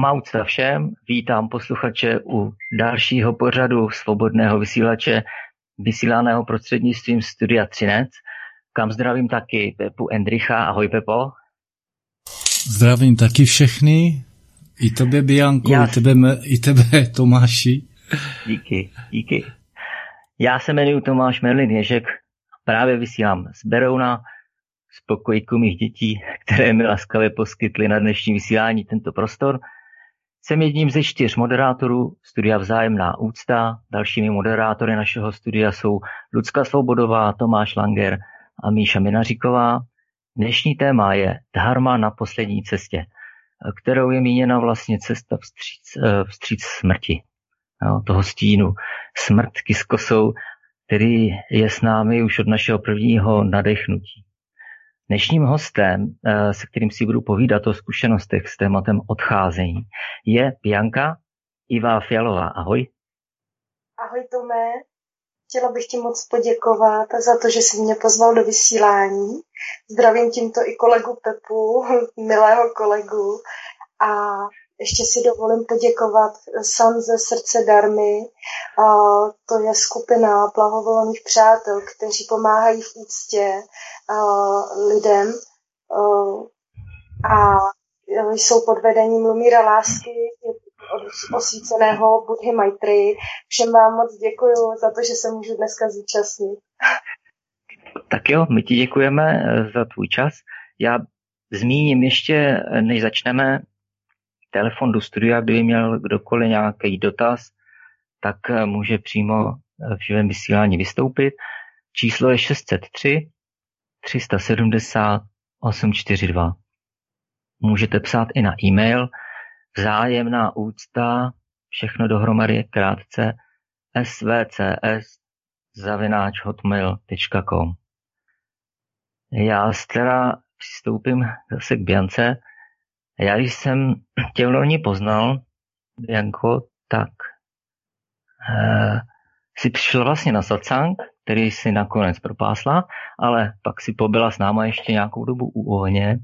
Maucta všem, vítám posluchače u dalšího pořadu svobodného vysílače, vysílaného prostřednictvím Studia Třinec, kam zdravím taky Pepu Endricha. Ahoj Pepo. Zdravím taky všechny, i tebe Bianko, Já... i tebe, i tebe Tomáši. Díky, díky. Já se jmenuji Tomáš Merlin Ježek, právě vysílám z Berouna, z pokojku mých dětí, které mi laskavě poskytly na dnešní vysílání tento prostor – jsem jedním ze čtyř moderátorů studia Vzájemná úcta. Dalšími moderátory našeho studia jsou Lucka Svobodová, Tomáš Langer a Míša Minaříková. Dnešní téma je Dharma na poslední cestě, kterou je míněna vlastně cesta vstříc, eh, vstříc smrti, jo, toho stínu. Smrt kiskosou, který je s námi už od našeho prvního nadechnutí. Dnešním hostem, eh, se kterým si budu povídat o zkušenostech s tématem odcházení, je Bianka Iva Fialová. Ahoj. Ahoj Tome. Chtěla bych ti moc poděkovat za to, že jsi mě pozval do vysílání. Zdravím tímto i kolegu Pepu, milého kolegu. A ještě si dovolím poděkovat sám ze srdce Darmy. A to je skupina blahovolných přátel, kteří pomáhají v úctě lidem a jsou pod vedením Lumíra Lásky, od osvíceného Budhy Maitri. Všem vám moc děkuji za to, že se můžu dneska zúčastnit. Tak jo, my ti děkujeme eh, za tvůj čas. Já zmíním ještě, než začneme, telefon do studia, kdyby měl kdokoliv nějaký dotaz, tak eh, může přímo eh, v živém vysílání vystoupit. Číslo je 603 370 842. Můžete psát i na e-mail vzájemná úcta, všechno dohromady krátce svcs zavináč hotmail.com. Já teda přistoupím zase k Biance. Já když jsem tě loni poznal, Janko, tak eh, si přišel vlastně na satsang, který si nakonec propásla, ale pak si pobyla s náma ještě nějakou dobu u ohně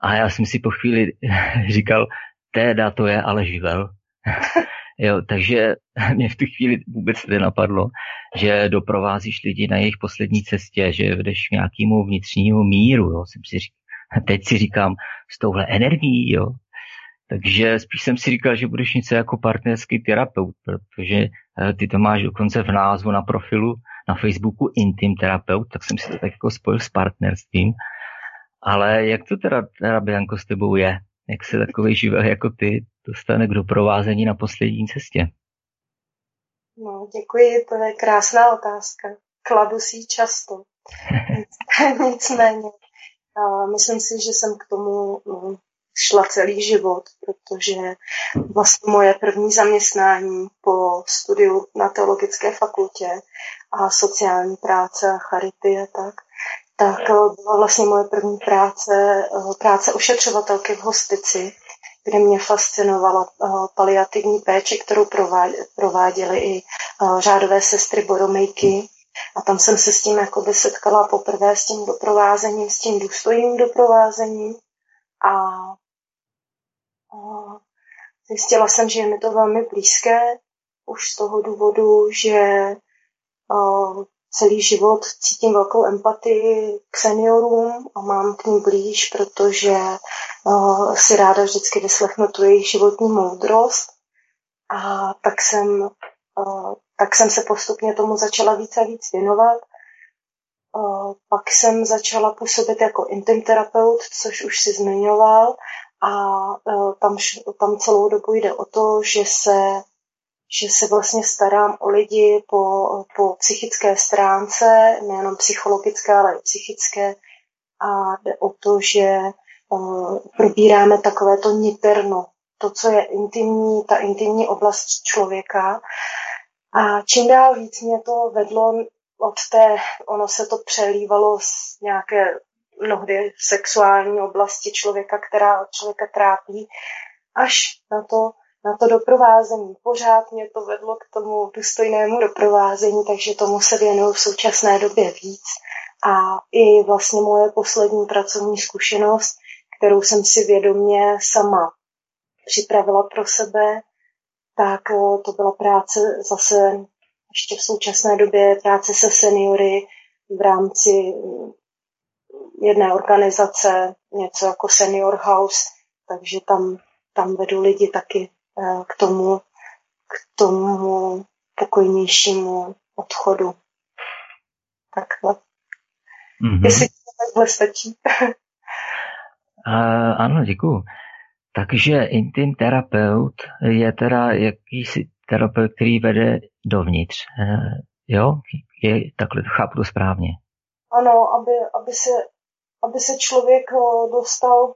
a já jsem si po chvíli říkal, teda to je ale živel. jo, takže mě v tu chvíli vůbec nenapadlo, že doprovázíš lidi na jejich poslední cestě, že vedeš nějakému vnitřnímu míru. Jo. Jsem si říkal, teď si říkám, s touhle energií, jo, takže spíš jsem si říkal, že budeš něco jako partnerský terapeut, protože eh, ty to máš dokonce v názvu na profilu na Facebooku Intim terapeut, tak jsem si to tak jako spojil s partnerstvím. Ale jak to teda, teda Bianko, s tebou je? Jak se takový živel jako ty dostane k doprovázení na poslední cestě? No, děkuji, to je krásná otázka. Kladu si ji často. Nicméně, myslím si, že jsem k tomu no, šla celý život, protože vlastně moje první zaměstnání po studiu na teologické fakultě a sociální práce a charity a tak, tak byla vlastně moje první práce, práce ošetřovatelky v hospici, kde mě fascinovala eh, paliativní péče, kterou prováděly i eh, řádové sestry boromejky. A tam jsem se s tím jakoby setkala poprvé s tím doprovázením, s tím důstojným doprovázením. A Zjistila jsem, že je mi to velmi blízké, už z toho důvodu, že celý život cítím velkou empatii k seniorům a mám k ním blíž, protože si ráda vždycky vyslechnu tu jejich životní moudrost. A tak jsem, tak jsem se postupně tomu začala víc a víc věnovat. Pak jsem začala působit jako intim terapeut, což už si zmiňoval, a e, tam, tam celou dobu jde o to, že se, že se vlastně starám o lidi po, po psychické stránce, nejenom psychologické, ale i psychické. A jde o to, že uh, probíráme takové to niterno to, co je intimní, ta intimní oblast člověka. A čím dál víc mě to vedlo od té, ono se to přelívalo z nějaké mnohdy sexuální oblasti člověka, která člověka trápí, až na to, na to doprovázení. Pořád mě to vedlo k tomu důstojnému doprovázení, takže tomu se věnuju v současné době víc. A i vlastně moje poslední pracovní zkušenost, kterou jsem si vědomě sama připravila pro sebe, tak eh, to byla práce zase ještě v současné době práce se seniory v rámci mm, jedné organizace, něco jako Senior House, takže tam, tam vedu lidi taky eh, k tomu, k tomu pokojnějšímu odchodu. Takhle. Mm-hmm. Jestli to takhle stačí. uh, ano, děkuju. Takže intim terapeut je teda jakýsi terapeut, který vede dovnitř. Uh, jo? Je, takhle chápu to správně. Ano, aby, aby, se, aby se člověk dostal,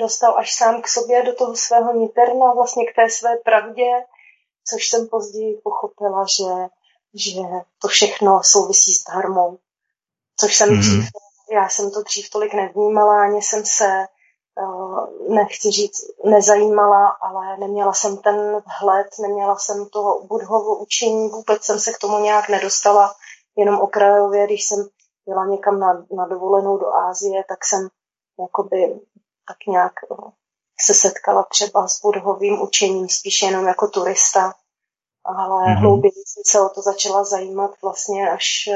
dostal až sám k sobě do toho svého niterna, vlastně k té své pravdě, což jsem později pochopila, že, že to všechno souvisí s dharmou což jsem mm-hmm. dřív, já jsem to dřív tolik nevnímala, ani jsem se, nechci říct, nezajímala, ale neměla jsem ten vhled, neměla jsem toho budhovo učení, vůbec jsem se k tomu nějak nedostala, jenom okrajově, když jsem jela někam na, na dovolenou do Ázie, tak jsem jakoby tak nějak uh, se setkala třeba s budhovým učením, spíš jenom jako turista, ale mm-hmm. hlouběji jsem se o to začala zajímat vlastně až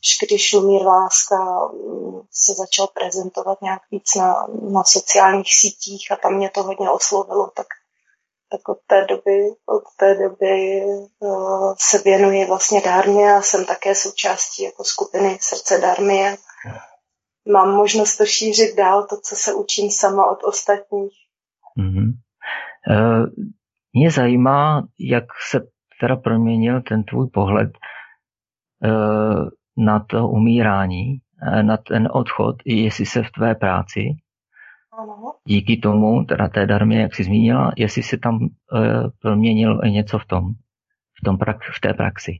uh, když Lumír Láska mm, se začal prezentovat nějak víc na, na sociálních sítích a tam mě to hodně oslovilo, tak, tak od té doby, od té doby uh, se věnuji vlastně dármě a jsem také součástí jako skupiny Srdce dármy. Mám možnost to šířit dál, to, co se učím sama od ostatních. Mm-hmm. Uh, mě zajímá, jak se teda proměnil ten tvůj pohled uh, na to umírání, eh, na ten odchod, jestli se v tvé práci, díky tomu, teda té darmě, jak jsi zmínila, jestli se tam e, proměnilo i něco v tom, v, tom prak, v té praxi.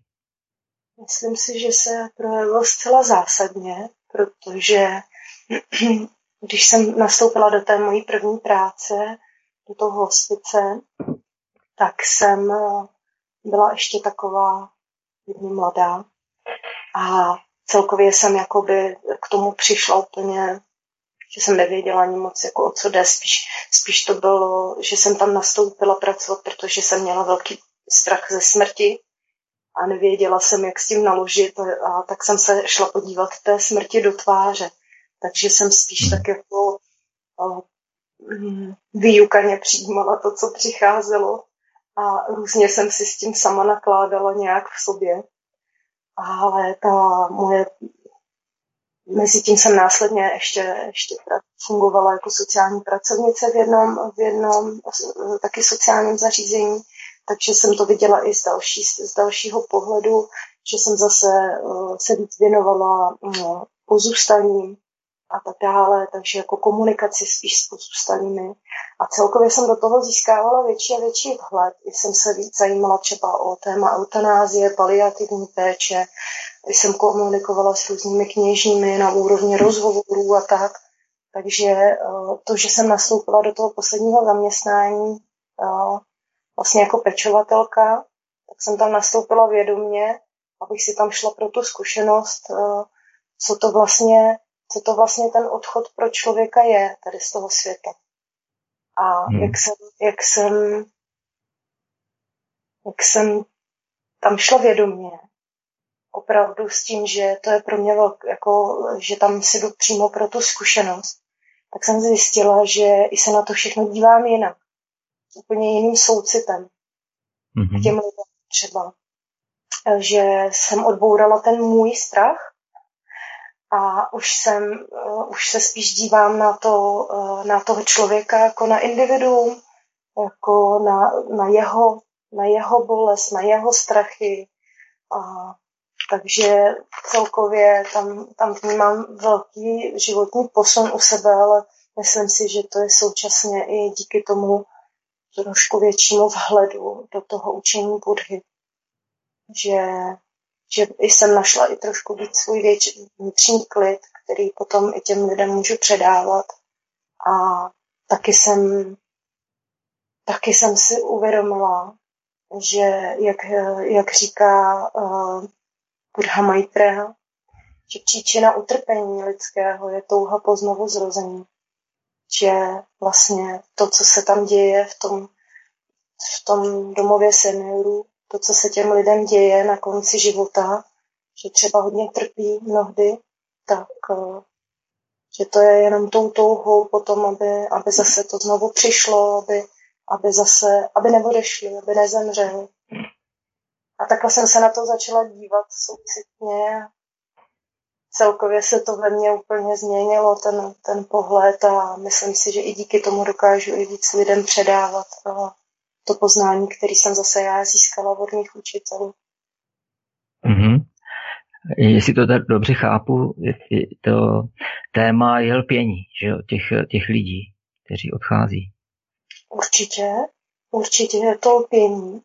Myslím si, že se projevilo zcela zásadně, protože když jsem nastoupila do té mojí první práce, do toho hospice, tak jsem eh, byla ještě taková hodně mladá a celkově jsem jakoby k tomu přišla úplně, že jsem nevěděla ani moc, jako o co jde. Spíš, spíš to bylo, že jsem tam nastoupila pracovat, protože jsem měla velký strach ze smrti a nevěděla jsem, jak s tím naložit a tak jsem se šla podívat té smrti do tváře. Takže jsem spíš hmm. tak jako mm, výukaně přijímala to, co přicházelo a různě jsem si s tím sama nakládala nějak v sobě ale ta moje Mezi tím jsem následně ještě, ještě fungovala jako sociální pracovnice v jednom, v jednom taky sociálním zařízení, takže jsem to viděla i z, další, z dalšího pohledu, že jsem zase uh, se víc věnovala uh, pozůstalým a tak dále, takže jako komunikaci spíš s pozůstalými. A celkově jsem do toho získávala větší a větší vhled. Jsem se víc zajímala třeba o téma eutanázie, paliativní péče, jsem komunikovala s různými kněžními na úrovni rozhovorů a tak. Takže eh, to, že jsem nastoupila do toho posledního zaměstnání eh, vlastně jako pečovatelka, tak jsem tam nastoupila vědomě, abych si tam šla pro tu zkušenost, eh, co to vlastně co to vlastně ten odchod pro člověka je tady z toho světa. A hmm. jak, jsem, jak jsem jak jsem tam šla vědomě, opravdu s tím, že to je pro mě velk, jako, že tam si jdu přímo pro tu zkušenost, tak jsem zjistila, že i se na to všechno dívám jinak. Úplně jiným soucitem. Mm-hmm. Těm lidem třeba. Že jsem odbourala ten můj strach a už jsem, uh, už se spíš dívám na, to, uh, na toho člověka jako na individuum, jako na, na, jeho, na jeho bolest, na jeho strachy. A, takže celkově tam, tam vnímám velký životní posun u sebe, ale myslím si, že to je současně i díky tomu, trošku většímu vhledu do toho učení Budhy. Že, že jsem našla i trošku víc svůj věč, vnitřní klid, který potom i těm lidem můžu předávat. A taky jsem, taky jsem si uvědomila, že jak, jak říká uh, Buddha Maitreya, že příčina utrpení lidského je touha po znovu zrození. Že vlastně to, co se tam děje v tom, v tom domově seniorů, to, co se těm lidem děje na konci života, že třeba hodně trpí mnohdy, tak uh, že to je jenom tou touhou potom, aby, aby zase to znovu přišlo, aby, aby zase, aby neodešli, aby nezemřeli. A takhle jsem se na to začala dívat soucitně. Celkově se to ve mně úplně změnilo, ten, ten pohled a myslím si, že i díky tomu dokážu i víc lidem předávat to poznání, které jsem zase já získala od mých učitelů. Mm-hmm. Jestli to tak dobře chápu, to téma je lpění že jo, těch, těch lidí, kteří odchází. Určitě, určitě je to lpění.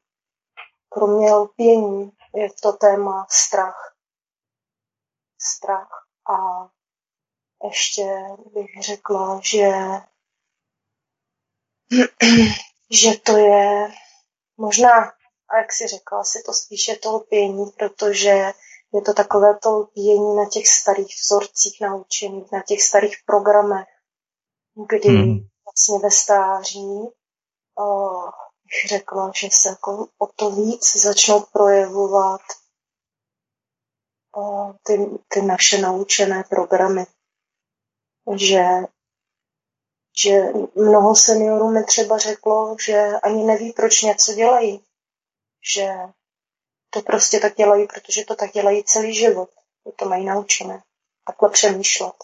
Kromě lpění je to téma strach. Strach. A ještě bych řekla, že, že to je možná, a jak si řekla, asi to spíše to lpění, protože je to takové to lpění na těch starých vzorcích naučených, na těch starých programech, kdy hmm. vlastně ve stáří uh, bych řekla, že se jako o to víc začnou projevovat uh, ty, ty naše naučené programy. Že, že mnoho seniorů mi třeba řeklo, že ani neví, proč něco dělají. Že to prostě tak dělají, protože to tak dělají celý život. To mají naučené. Takhle přemýšlet.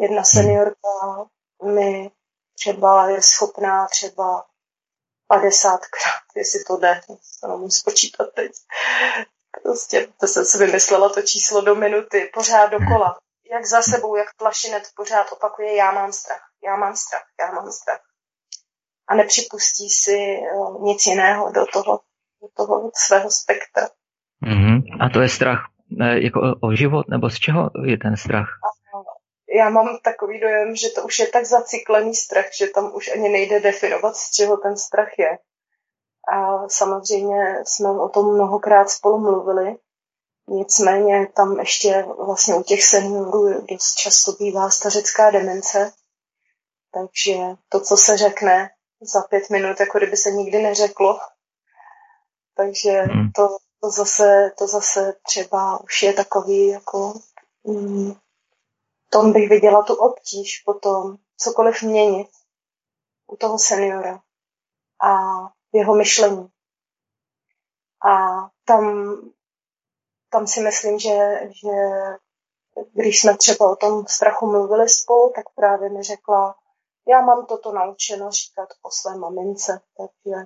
Jedna hmm. seniorka mi třeba je schopná třeba 50krát, jestli to jde, to nemůžu spočítat teď. Prostě to jsem si vymyslela to číslo do minuty, pořád dokola. Jak za sebou, jak plašinec pořád opakuje, já mám strach, já mám strach, já mám strach. A nepřipustí si uh, nic jiného do toho toho svého spektra. Mm-hmm. A to je strach eh, jako o, o život, nebo z čeho je ten strach? Já mám takový dojem, že to už je tak zacyklený strach, že tam už ani nejde definovat, z čeho ten strach je. A samozřejmě jsme o tom mnohokrát spolu mluvili, nicméně tam ještě vlastně u těch seniorů dost často bývá stařecká demence, takže to, co se řekne za pět minut, jako kdyby se nikdy neřeklo, takže hmm. to, to, zase, to zase třeba už je takový jako mm, tom bych viděla tu obtíž potom cokoliv měnit u toho seniora a jeho myšlení. A tam, tam si myslím, že, že když jsme třeba o tom strachu mluvili spolu, tak právě mi řekla, já mám toto naučeno říkat po své mamince, takže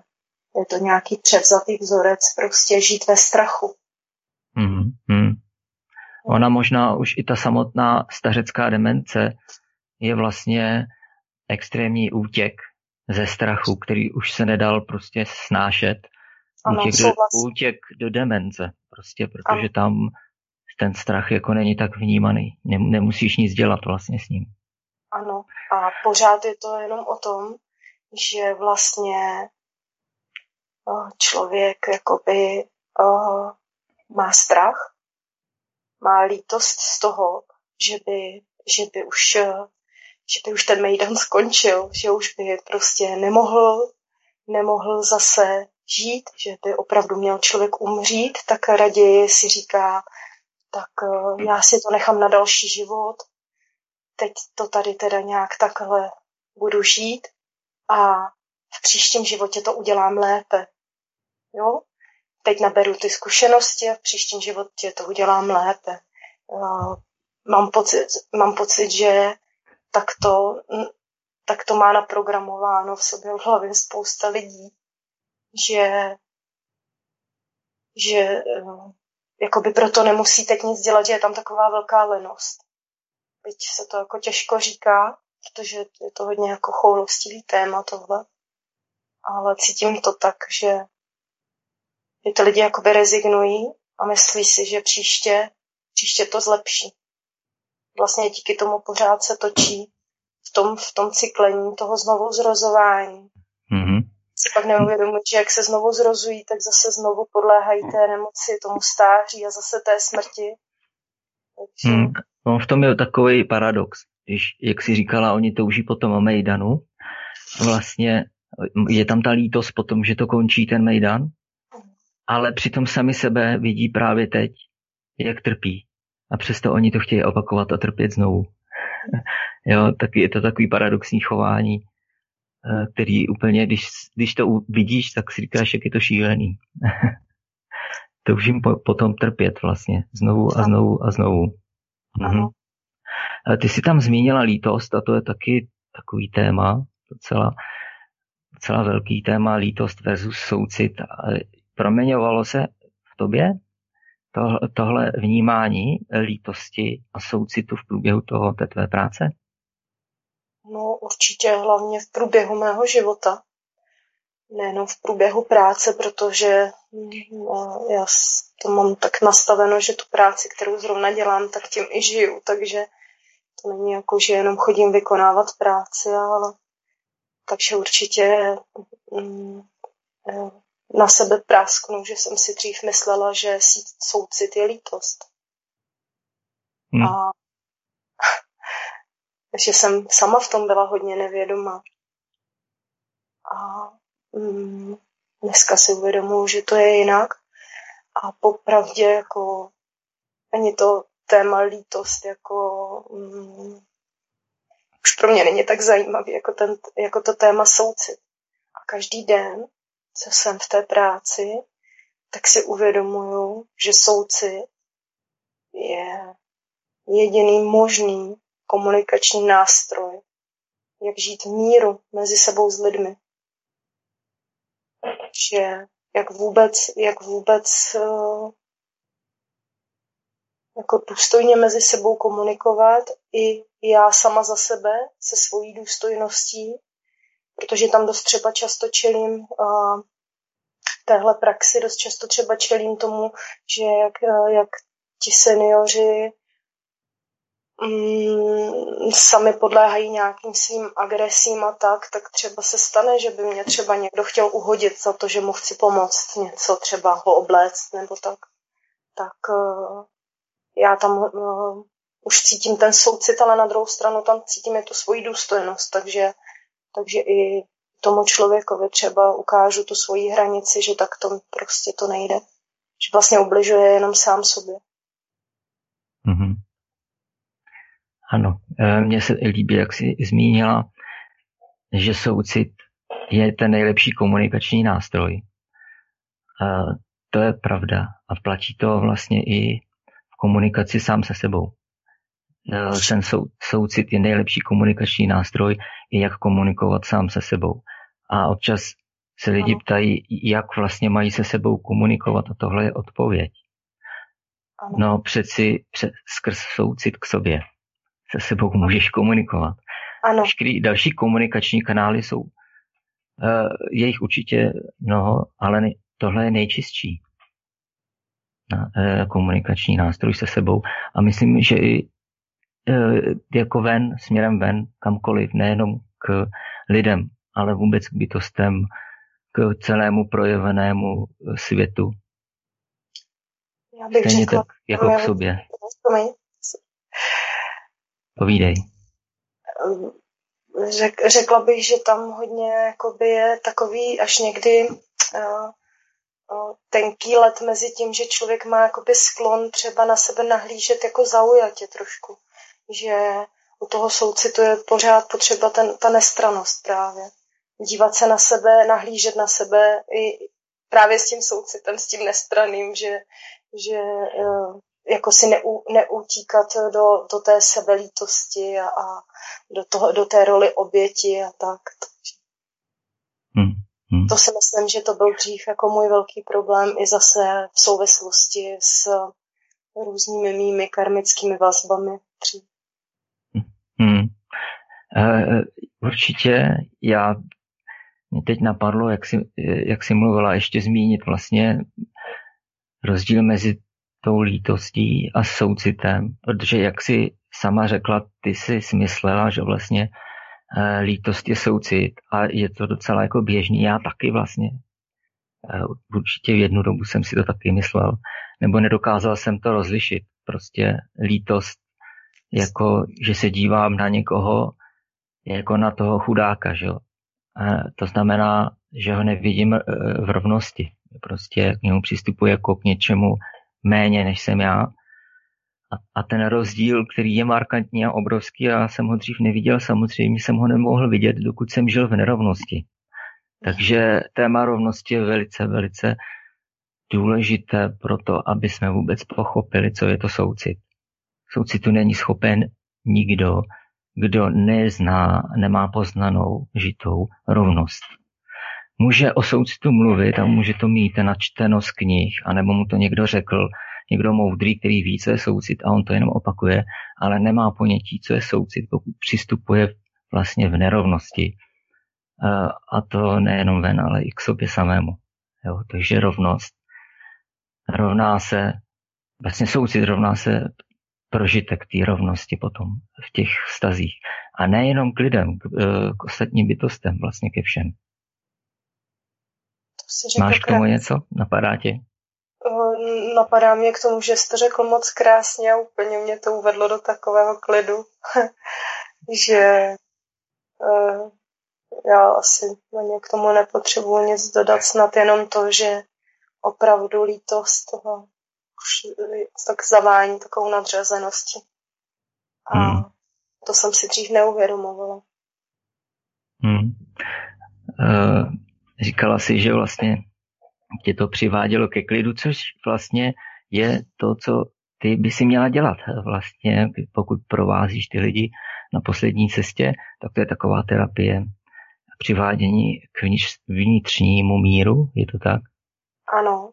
je to nějaký převzatý vzorec, prostě žít ve strachu. Hmm, hmm. Ona možná už i ta samotná stařecká demence je vlastně extrémní útěk ze strachu, který už se nedal prostě snášet. Ano, útěk, do, útěk do demence, prostě, protože ano. tam ten strach jako není tak vnímaný. Nemusíš nic dělat vlastně s ním. Ano, a pořád je to jenom o tom, že vlastně člověk jakoby uh, má strach, má lítost z toho, že by, že by už že by už ten Mejdan skončil, že už by prostě nemohl, nemohl zase žít, že by opravdu měl člověk umřít, tak raději si říká, tak já si to nechám na další život, teď to tady teda nějak takhle budu žít a v příštím životě to udělám lépe. Jo? Teď naberu ty zkušenosti a v příštím životě to udělám lépe. Mám pocit, mám pocit že tak to, tak to má naprogramováno v sobě v hlavě spousta lidí, že, že eh, jakoby proto nemusí teď nic dělat, že je tam taková velká lenost. Teď se to jako těžko říká, protože je to hodně jako choulostivý téma tohle. Ale cítím to tak, že, že ty lidi jakoby rezignují a myslí si, že příště, příště to zlepší. Vlastně díky tomu pořád se točí v tom, v tom cyklení toho znovu zrozování. Si pak neuvědomují, že jak se znovu zrozují, tak zase znovu podléhají té nemoci, tomu stáří a zase té smrti. Hmm. No, v tom je takový paradox. Když, jak si říkala, oni touží po tom Mejdanu. Vlastně je tam ta lítost po tom, že to končí ten Mejdan, ale přitom sami sebe vidí právě teď, jak trpí. A přesto oni to chtějí opakovat a trpět znovu. jo, tak je to takový paradoxní chování, který úplně, když, když to vidíš, tak si říkáš, jak je to šílený. Toužím po, potom trpět vlastně, znovu a znovu a znovu. Mhm. Ty jsi tam zmínila lítost a to je taky takový téma, docela, docela velký téma, lítost versus soucit. Proměňovalo se v tobě to, tohle vnímání lítosti a soucitu v průběhu toho, té tvé práce? No určitě hlavně v průběhu mého života. Nejenom v průběhu práce, protože no, já to mám tak nastaveno, že tu práci, kterou zrovna dělám, tak tím i žiju, takže to není jako, že jenom chodím vykonávat práci, ale takže určitě mm, na sebe prásknu, že jsem si dřív myslela, že soucit je lítost. Hmm. A že jsem sama v tom byla hodně nevědomá. A mm, dneska si uvědomuji, že to je jinak. A popravdě jako ani to téma lítost jako mm, už pro mě není tak zajímavý jako, ten, jako to téma soucit. A každý den co jsem v té práci, tak si uvědomuju, že soucit je jediný možný komunikační nástroj, jak žít v míru mezi sebou s lidmi. Že jak vůbec, jak vůbec eh, jako důstojně mezi sebou komunikovat i já sama za sebe se svojí důstojností protože tam dost třeba často čelím uh, téhle praxi, dost často třeba čelím tomu, že jak, uh, jak ti seniori um, sami podléhají nějakým svým agresím a tak, tak třeba se stane, že by mě třeba někdo chtěl uhodit za to, že mu chci pomoct něco, třeba ho obléct nebo tak. Tak uh, já tam uh, už cítím ten soucit, ale na druhou stranu tam cítím je tu svoji důstojnost, takže takže i tomu člověkovi třeba ukážu tu svoji hranici, že tak to prostě to nejde. Že vlastně ubližuje jenom sám sobě. Mm-hmm. Ano, e, mně se líbí, jak jsi zmínila, že soucit je ten nejlepší komunikační nástroj. E, to je pravda a platí to vlastně i v komunikaci sám se sebou. Eh, ten sou, soucit je nejlepší komunikační nástroj, i jak komunikovat sám se sebou. A občas se lidi ptají, jak vlastně mají se sebou komunikovat a tohle je odpověď. No přeci před, skrz soucit k sobě se sebou můžeš komunikovat. Ano. Veškerý další komunikační kanály jsou, uh, je jich určitě mnoho, ale ne, tohle je nejčistší na, uh, komunikační nástroj se sebou. A myslím, že i Eh, jako ven, směrem ven, kamkoliv, nejenom k lidem, ale vůbec k bytostem, k celému projevenému světu. Já bych Stejně řekla, tak jako k sobě. Povídej. Řek, řekla bych, že tam hodně jakoby je takový až někdy uh, uh, tenký let mezi tím, že člověk má jakoby sklon třeba na sebe nahlížet jako zaujatě trošku že u toho soucitu je pořád potřeba ten, ta nestranost právě. Dívat se na sebe, nahlížet na sebe i právě s tím soucitem, s tím nestraným, že, že eh, jako si neu, neutíkat do, do té sebelítosti a, a do, toho, do té roli oběti a tak. Hmm. Hmm. To si myslím, že to byl dřív jako můj velký problém i zase v souvislosti s různými mými karmickými vazbami dřív. Hmm. Uh, určitě já mě teď napadlo, jak si, jak si mluvila, ještě zmínit vlastně rozdíl mezi tou lítostí a soucitem, protože jak si sama řekla, ty si smyslela, že vlastně eh, lítost je soucit a je to docela jako běžný. Já taky vlastně. Eh, určitě v jednu dobu jsem si to taky myslel. Nebo nedokázal jsem to rozlišit. Prostě lítost, jako že se dívám na někoho, jako na toho chudáka, že jo. To znamená, že ho nevidím eh, v rovnosti. Prostě k němu přistupuje jako k něčemu méně, než jsem já. A, a ten rozdíl, který je markantní a obrovský, já jsem ho dřív neviděl, samozřejmě jsem ho nemohl vidět, dokud jsem žil v nerovnosti. Takže téma rovnosti je velice, velice důležité pro to, aby jsme vůbec pochopili, co je to soucit. Soucitu není schopen nikdo, kdo nezná, nemá poznanou žitou rovnost. Může o soucitu mluvit a může to mít načteno z knih, anebo mu to někdo řekl, někdo moudrý, který ví, co je soucit a on to jenom opakuje, ale nemá ponětí, co je soucit, pokud přistupuje vlastně v nerovnosti. A to nejenom ven, ale i k sobě samému. Jo, takže rovnost rovná se, vlastně soucit rovná se prožitek té rovnosti potom v těch stazích. A nejenom k lidem, k, e, k ostatním bytostem, vlastně ke všem. Máš k tomu něco? Napadá tě? Napadá mě k tomu, že jsi to řekl moc krásně a úplně mě to uvedlo do takového klidu, že uh, já asi mě k tomu nepotřebuji nic dodat, snad jenom to, že opravdu lítost toho tak zavání takovou nadřazeností. A hmm. to jsem si dřív neuvědomovala. Hmm. Uh, říkala si, že vlastně tě to přivádělo ke klidu, což vlastně je to, co ty by si měla dělat. Vlastně, pokud provázíš ty lidi na poslední cestě, tak to je taková terapie přivádění k vnitřnímu míru, je to tak? Ano.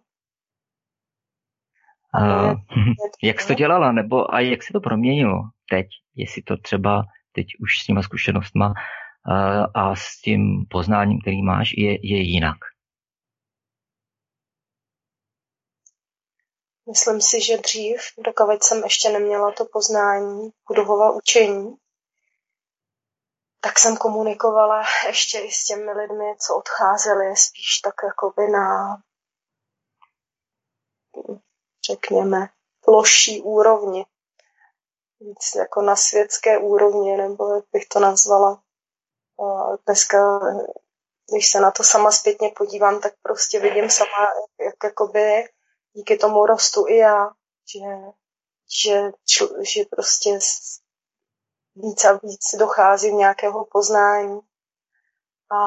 A, jak jsi to dělala, nebo a jak se to proměnilo teď, jestli to třeba teď už s těma zkušenostma a, s tím poznáním, který máš, je, je jinak? Myslím si, že dřív, dokud jsem ještě neměla to poznání budovova učení, tak jsem komunikovala ještě i s těmi lidmi, co odcházeli spíš tak jakoby na, řekněme, ploší úrovni. Víc jako na světské úrovni, nebo jak bych to nazvala. Dneska, když se na to sama zpětně podívám, tak prostě vidím sama, jak jakoby díky tomu rostu i já, že, že, že prostě víc a víc dochází nějakého poznání. A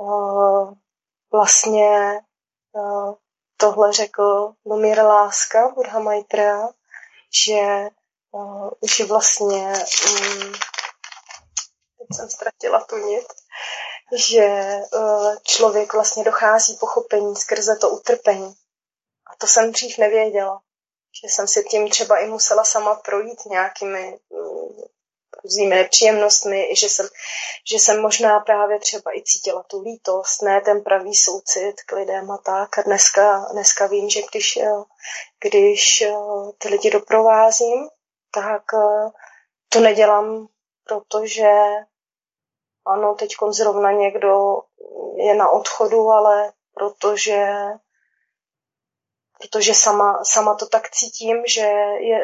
o, vlastně o, tohle řekl Lumír Láska, Burha Maitra, že, o, že vlastně um, teď jsem ztratila tu nit, že o, člověk vlastně dochází pochopení skrze to utrpení. A to jsem dřív nevěděla. Že jsem si tím třeba i musela sama projít nějakými mm, různými nepříjemnostmi, že jsem, že jsem možná právě třeba i cítila tu lítost, ne ten pravý soucit k lidem a tak. A dneska, dneska vím, že když, eh, když eh, ty lidi doprovázím, tak eh, to nedělám, protože ano, teď zrovna někdo je na odchodu, ale protože protože sama, sama to tak cítím, že je,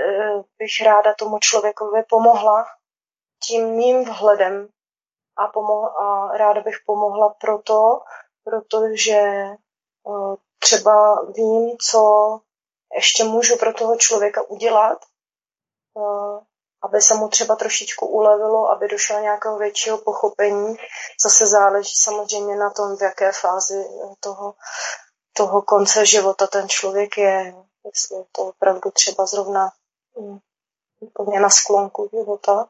bych ráda tomu člověkovi pomohla tím mým vhledem a, pomohla, a ráda bych pomohla proto, protože eh, třeba vím, co ještě můžu pro toho člověka udělat, eh, aby se mu třeba trošičku ulevilo, aby došlo nějakého většího pochopení. Zase záleží samozřejmě na tom, v jaké fázi toho toho konce života ten člověk je, jestli je to opravdu třeba zrovna mm, úplně na sklonku života,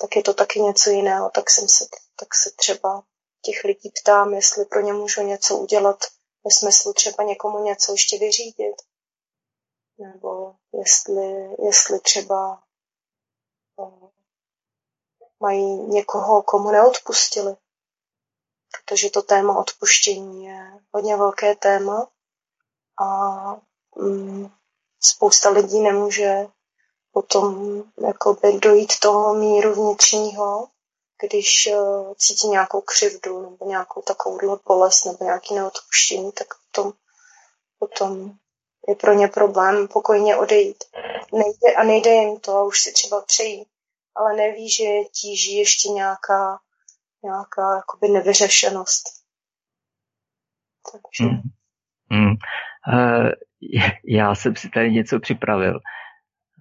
tak je to taky něco jiného, tak, jsem se, tak se třeba těch lidí ptám, jestli pro ně můžu něco udělat, ve smyslu třeba někomu něco ještě vyřídit, nebo jestli, jestli třeba mají někoho, komu neodpustili. Protože to téma odpuštění je hodně velké téma a mm, spousta lidí nemůže potom jakoby dojít toho míru vnitřního, když uh, cítí nějakou křivdu nebo nějakou takovou bolest nebo nějaký neodpuštění, tak potom, potom je pro ně problém pokojně odejít. Nejde, a nejde jim to a už si třeba přejí, ale neví, že tíží ještě nějaká, nějaká jakoby nevyřešenost. Takže... Hmm. Hmm. Uh, já jsem si tady něco připravil.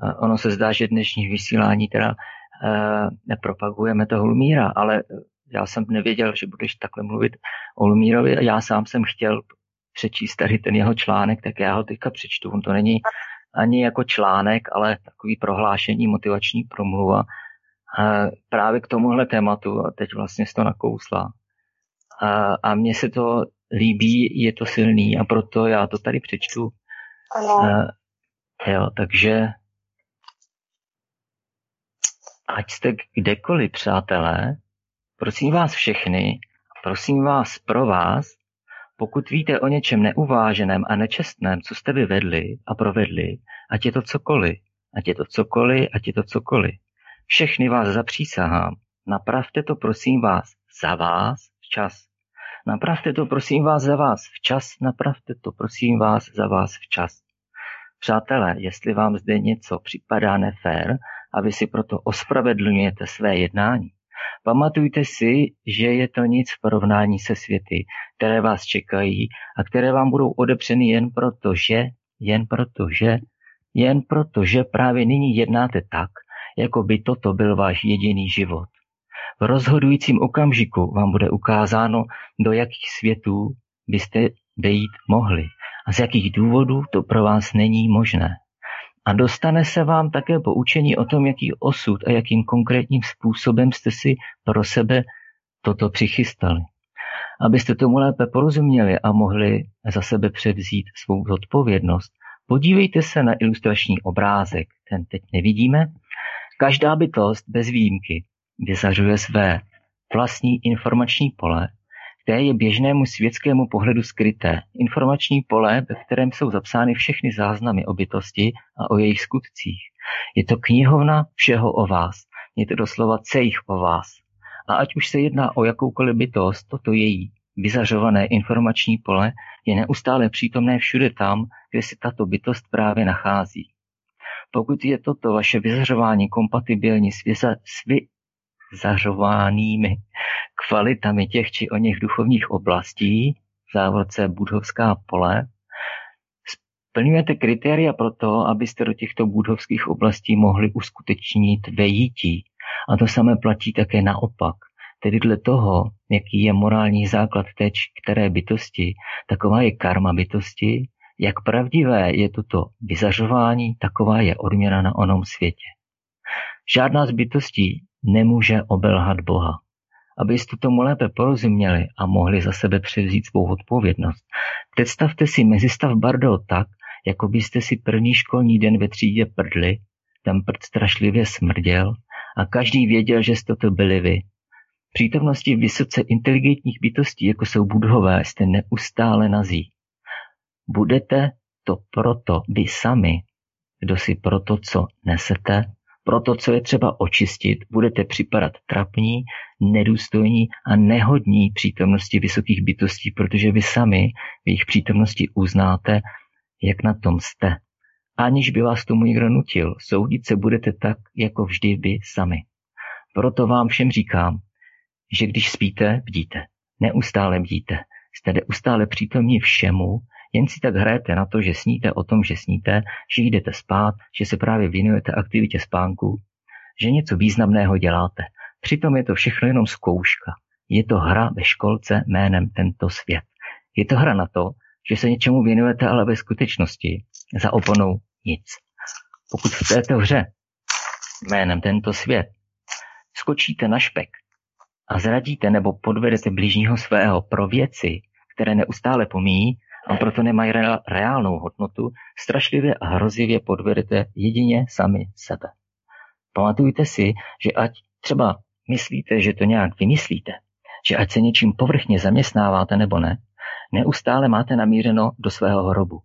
Uh, ono se zdá, že dnešní vysílání teda uh, nepropagujeme toho Lumíra, ale já jsem nevěděl, že budeš takhle mluvit o Lumírovi. Já sám jsem chtěl přečíst tady ten jeho článek, tak já ho teďka přečtu. On to není ani jako článek, ale takový prohlášení, motivační promluva právě k tomuhle tématu a teď vlastně to nakousla. A, a mně se to líbí, je to silný a proto já to tady přečtu. Ano. A, jo, takže ať jste kdekoliv, přátelé, prosím vás všechny, prosím vás pro vás, pokud víte o něčem neuváženém a nečestném, co jste vyvedli a provedli, ať je to cokoliv, ať je to cokoliv, ať je to cokoliv. Všechny vás zapřísahám. Napravte to prosím vás za vás včas. Napravte to prosím vás za vás včas. Napravte to prosím vás za vás včas. Přátelé, jestli vám zde něco připadá nefér a vy si proto ospravedlňujete své jednání, pamatujte si, že je to nic v porovnání se světy, které vás čekají a které vám budou odepřeny jen proto, že, jen proto, že, jen proto, že právě nyní jednáte tak, jako by toto byl váš jediný život. V rozhodujícím okamžiku vám bude ukázáno, do jakých světů byste vejít mohli a z jakých důvodů to pro vás není možné. A dostane se vám také poučení o tom, jaký osud a jakým konkrétním způsobem jste si pro sebe toto přichystali. Abyste tomu lépe porozuměli a mohli za sebe převzít svou zodpovědnost, podívejte se na ilustrační obrázek. Ten teď nevidíme, Každá bytost bez výjimky vyzařuje své vlastní informační pole, které je běžnému světskému pohledu skryté. Informační pole, ve kterém jsou zapsány všechny záznamy o bytosti a o jejich skutcích. Je to knihovna všeho o vás. Je to doslova cejch o vás. A ať už se jedná o jakoukoliv bytost, toto její vyzařované informační pole je neustále přítomné všude tam, kde se tato bytost právě nachází. Pokud je toto vaše vyzařování kompatibilní s, vyza, s vyzařovanými kvalitami těch či o něch duchovních oblastí, v závodce budhovská pole, splňujete kritéria pro to, abyste do těchto budhovských oblastí mohli uskutečnit vejítí. A to samé platí také naopak. Tedy dle toho, jaký je morální základ té které bytosti, taková je karma bytosti jak pravdivé je toto vyzařování, taková je odměna na onom světě. Žádná z bytostí nemůže obelhat Boha. Abyste tomu lépe porozuměli a mohli za sebe převzít svou odpovědnost, představte si mezistav Bardo tak, jako byste si první školní den ve třídě prdli, ten prd strašlivě smrděl a každý věděl, že jste to byli vy. V přítomnosti vysoce inteligentních bytostí, jako jsou budhové, jste neustále nazí. Budete to proto vy sami, kdo si proto, co nesete, proto, co je třeba očistit, budete připadat trapní, nedůstojní a nehodní přítomnosti vysokých bytostí, protože vy sami v jejich přítomnosti uznáte, jak na tom jste. Aniž by vás tomu někdo nutil, soudit se budete tak, jako vždy vy sami. Proto vám všem říkám, že když spíte, bdíte. Neustále bdíte. Jste neustále přítomní všemu, jen si tak hrajete na to, že sníte o tom, že sníte, že jdete spát, že se právě věnujete aktivitě spánku, že něco významného děláte. Přitom je to všechno jenom zkouška. Je to hra ve školce jménem tento svět. Je to hra na to, že se něčemu věnujete, ale ve skutečnosti za oponou nic. Pokud v této hře jménem tento svět skočíte na špek a zradíte nebo podvedete blížního svého pro věci, které neustále pomíjí, a proto nemají reálnou hodnotu, strašlivě a hrozivě podvedete jedině sami sebe. Pamatujte si, že ať třeba myslíte, že to nějak vymyslíte, že ať se něčím povrchně zaměstnáváte nebo ne, neustále máte namířeno do svého hrobu.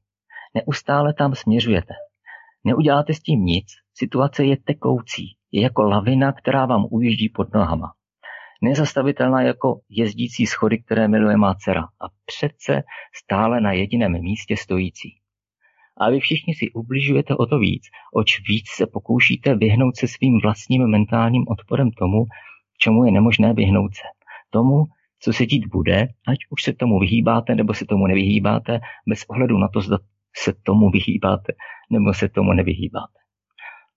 Neustále tam směřujete. Neuděláte s tím nic, situace je tekoucí, je jako lavina, která vám ujíždí pod nohama. Nezastavitelná jako jezdící schody, které miluje má dcera a přece stále na jediném místě stojící. A vy všichni si ubližujete o to víc, oč víc se pokoušíte vyhnout se svým vlastním mentálním odporem tomu, čemu je nemožné vyhnout se. Tomu, co se dít bude, ať už se tomu vyhýbáte nebo se tomu nevyhýbáte, bez ohledu na to, zda se tomu vyhýbáte nebo se tomu nevyhýbáte.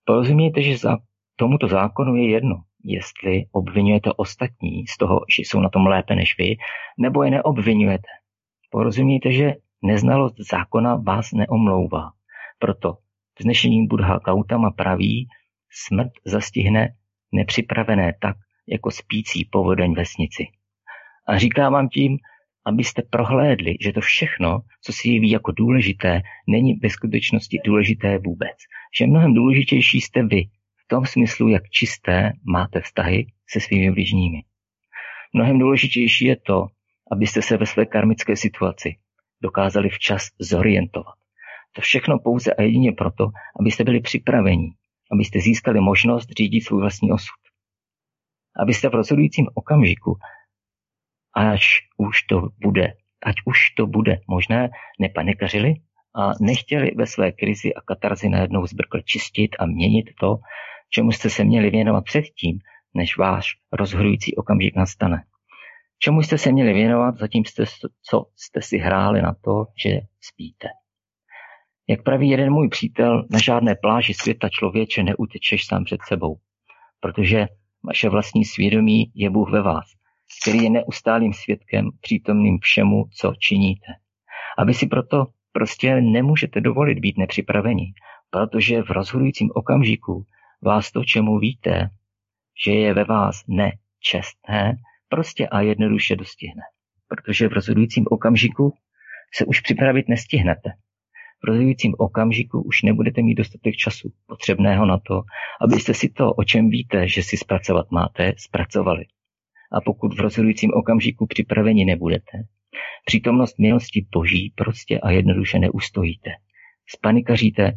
Porozumějte, že za tomuto zákonu je jedno, jestli obvinujete ostatní z toho, že jsou na tom lépe než vy, nebo je neobvinujete. Porozumějte, že neznalost zákona vás neomlouvá. Proto vznešení Buddha Gautama praví, smrt zastihne nepřipravené tak, jako spící povodeň vesnici. A říká vám tím, abyste prohlédli, že to všechno, co si jeví jako důležité, není ve skutečnosti důležité vůbec. Že mnohem důležitější jste vy, v tom smyslu, jak čisté máte vztahy se svými bližními. Mnohem důležitější je to, abyste se ve své karmické situaci dokázali včas zorientovat. To všechno pouze a jedině proto, abyste byli připraveni, abyste získali možnost řídit svůj vlastní osud. Abyste v rozhodujícím okamžiku až už to bude, ať už to bude možné, nepanikařili a nechtěli ve své krizi a katarzi najednou zbrkl čistit a měnit to, čemu jste se měli věnovat předtím, než váš rozhodující okamžik nastane. Čemu jste se měli věnovat, zatím jste, co jste si hráli na to, že spíte. Jak praví jeden můj přítel, na žádné pláži světa člověče neutečeš sám před sebou, protože vaše vlastní svědomí je Bůh ve vás který je neustálým svědkem přítomným všemu, co činíte. A vy si proto prostě nemůžete dovolit být nepřipraveni, protože v rozhodujícím okamžiku vás to, čemu víte, že je ve vás nečestné, prostě a jednoduše dostihne. Protože v rozhodujícím okamžiku se už připravit nestihnete. V rozhodujícím okamžiku už nebudete mít dostatek času potřebného na to, abyste si to, o čem víte, že si zpracovat máte, zpracovali. A pokud v rozhodujícím okamžiku připraveni nebudete, přítomnost milosti boží prostě a jednoduše neustojíte. Spanikaříte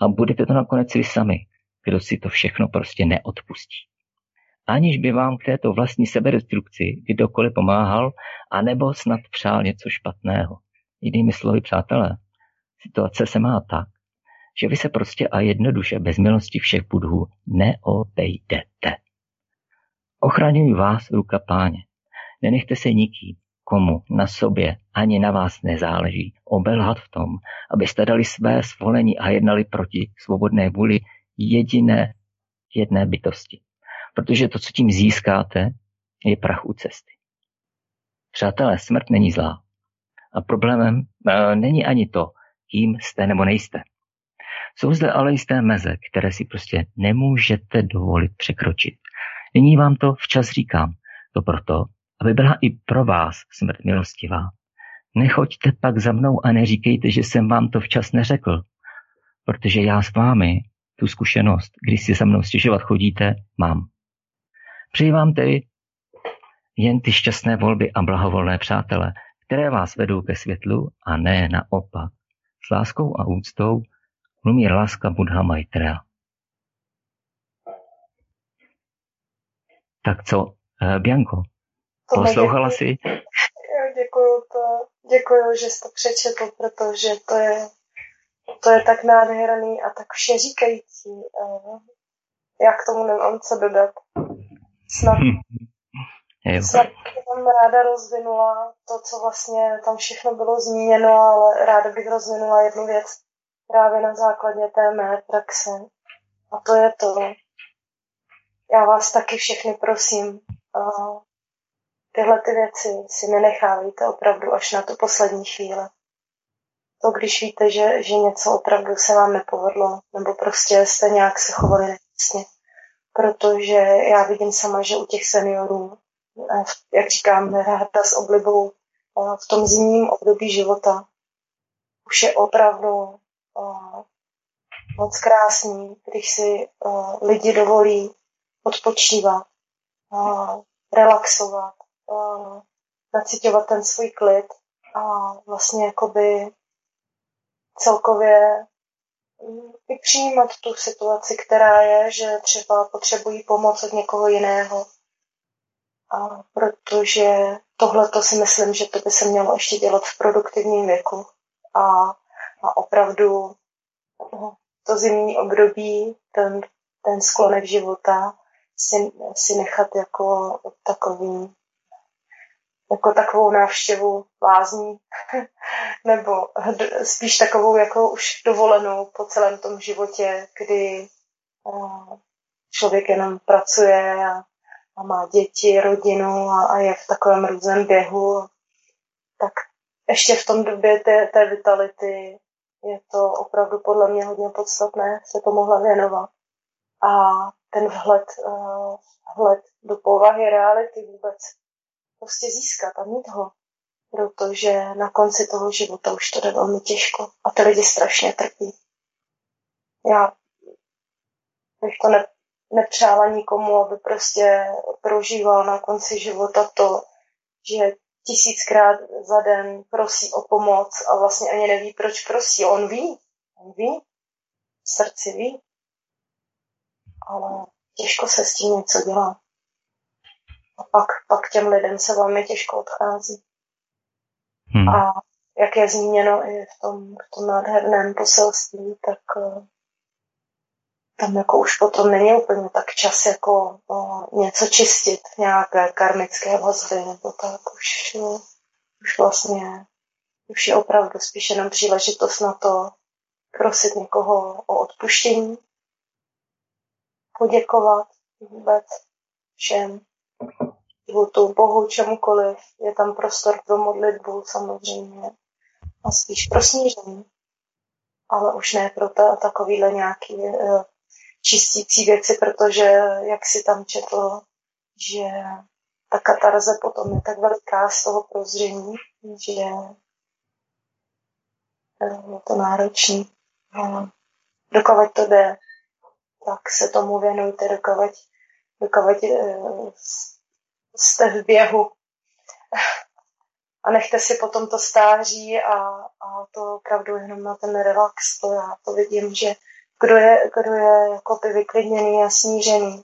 a budete to nakonec vy sami, kdo si to všechno prostě neodpustí. Aniž by vám k této vlastní sebedestrukci kdokoliv pomáhal, anebo snad přál něco špatného. Jinými slovy, přátelé, situace se má tak, že vy se prostě a jednoduše bez milosti všech budhů neobejdete. Ochraňuji vás ruka páně. Nenechte se nikým, komu na sobě ani na vás nezáleží, obelhat v tom, abyste dali své svolení a jednali proti svobodné vůli jediné jedné bytosti. Protože to, co tím získáte, je prach u cesty. Přátelé, smrt není zlá. A problémem e, není ani to, kým jste nebo nejste. Jsou zde ale jisté meze, které si prostě nemůžete dovolit překročit. Nyní vám to včas říkám. To proto, aby byla i pro vás smrt milostivá. Nechoďte pak za mnou a neříkejte, že jsem vám to včas neřekl, protože já s vámi tu zkušenost, když si za mnou stěžovat chodíte, mám. Přeji vám tedy jen ty šťastné volby a blahovolné přátele, které vás vedou ke světlu a ne naopak. S láskou a úctou mluví láska Buddha Maitreya. Tak co, uh, Bianco, poslouchala jsi? Děkuju, to, děkuju, že jsi to přečetl, protože to je, to je tak nádherný a tak vše říkající. Uh, já k tomu nemám co dodat. Snad, snad jsem ráda rozvinula to, co vlastně tam všechno bylo zmíněno, ale ráda bych rozvinula jednu věc právě na základě té mé praxe. A to je to, já vás taky všechny prosím, tyhle ty věci si nenechávejte opravdu až na tu poslední chvíli. To, když víte, že, že něco opravdu se vám nepovedlo, nebo prostě jste nějak se chovali nečestně. Protože já vidím sama, že u těch seniorů, jak říkám, ráda s oblibou, v tom zimním období života už je opravdu moc krásný, když si lidi dovolí odpočívat relaxovat, nacitovat ten svůj klid a vlastně jakoby celkově mm, i přijímat tu situaci, která je, že třeba potřebují pomoc od někoho jiného. A protože tohle to si myslím, že to by se mělo ještě dělat v produktivním věku. A, a opravdu no, to zimní období, ten, ten sklonek života si, si nechat jako takový jako takovou návštěvu lázní, nebo spíš takovou jako už dovolenou po celém tom životě, kdy eh, člověk jenom pracuje a, a má děti, rodinu a, a je v takovém různém běhu, tak ještě v tom době té, té vitality je to opravdu podle mě hodně podstatné se to mohla věnovat. A ten vhled, uh, vhled do povahy reality vůbec prostě získat a mít ho. Protože na konci toho života už to jde velmi těžko a ty lidi strašně trpí. Já bych to ne, nepřála nikomu, aby prostě prožíval na konci života to, že tisíckrát za den prosí o pomoc a vlastně ani neví, proč prosí. On ví, on ví, v srdci ví, ale těžko se s tím něco dělá. A pak, pak těm lidem se velmi těžko odchází. Hmm. A jak je zmíněno i v tom, v tom nádherném poselství, tak uh, tam jako už potom není úplně tak čas jako uh, něco čistit, nějaké karmické vazby nebo tak. Už, uh, už vlastně už je opravdu spíš jenom příležitost na to prosit někoho o odpuštění, poděkovat vůbec všem životu, Bohu, čemukoliv. Je tam prostor pro modlitbu samozřejmě a spíš pro snížení. Ale už ne pro ta, takovýhle nějaký uh, čistící věci, protože jak si tam četl, že ta katarze potom je tak veliká z toho prozření, že je to náročný. Dokovat to jde, tak se tomu věnujte, dokovat, dokovat jste v běhu. A nechte si potom to stáří a, a to opravdu jenom na ten relax. To já to vidím, že kdo je, kdo je jakoby vyklidněný a snížený,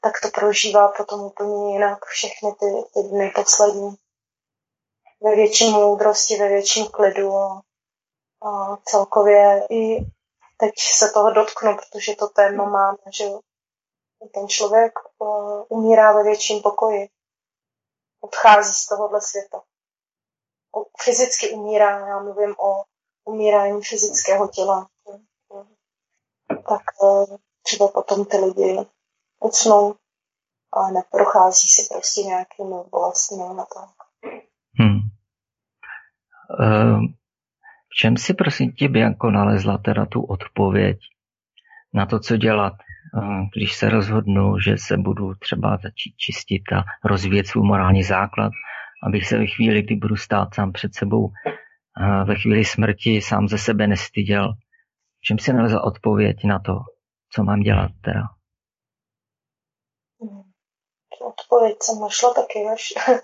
tak to prožívá potom úplně jinak všechny ty, ty dny poslední. Ve větší moudrosti, ve větším klidu a, a celkově i teď se toho dotknu, protože to téma máme, že ten člověk uh, umírá ve větším pokoji odchází z tohohle světa. Fyzicky umírá, já mluvím o umírání fyzického těla. Tak eh, třeba potom ty lidi ucnou a neprochází si prostě nějakými bolestmi a tak. Hmm. Uh, v čem si prosím tě, Bianko, nalezla teda tu odpověď na to, co dělat? Když se rozhodnu, že se budu třeba začít čistit a rozvíjet svůj morální základ, abych se ve chvíli, kdy budu stát sám před sebou, ve chvíli smrti sám ze sebe nestyděl. Čím si nalezl odpověď na to, co mám dělat teda? Hmm. Odpověď jsem našla taky až,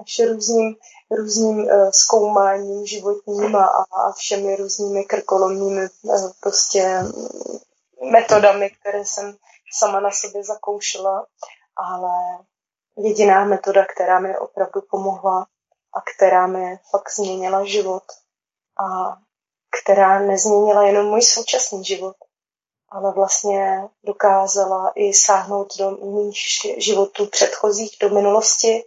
až různým, různým uh, zkoumáním životním a, a všemi různými krkolomními uh, prostě metodami, které jsem sama na sobě zakoušela, ale jediná metoda, která mi opravdu pomohla a která mi fakt změnila život a která nezměnila jenom můj současný život, ale vlastně dokázala i sáhnout do mých životů předchozích, do minulosti,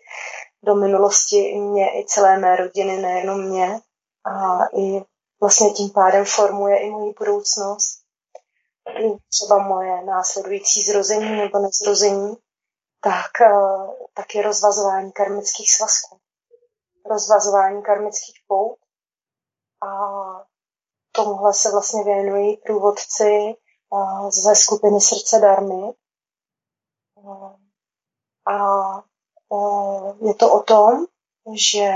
do minulosti mě i celé mé rodiny, nejenom mě. A i vlastně tím pádem formuje i moji budoucnost třeba moje následující zrození nebo nezrození, tak, eh, tak je rozvazování karmických svazků. Rozvazování karmických pout. A tomuhle se vlastně věnují průvodci eh, ze skupiny Srdce Darmy. Eh, a je to o tom, že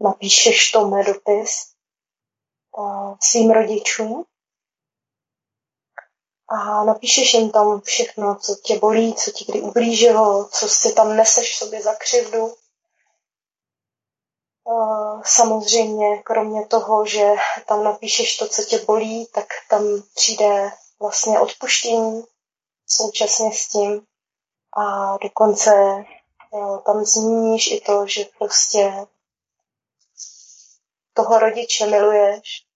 napíšeš Tome dopis svým rodičům a napíšeš jim tam všechno, co tě bolí, co ti kdy ublížilo, co si tam neseš sobě za křivdu. Samozřejmě, kromě toho, že tam napíšeš to, co tě bolí, tak tam přijde vlastně odpuštění současně s tím. A dokonce jo, tam zmíníš i to, že prostě toho rodiče miluješ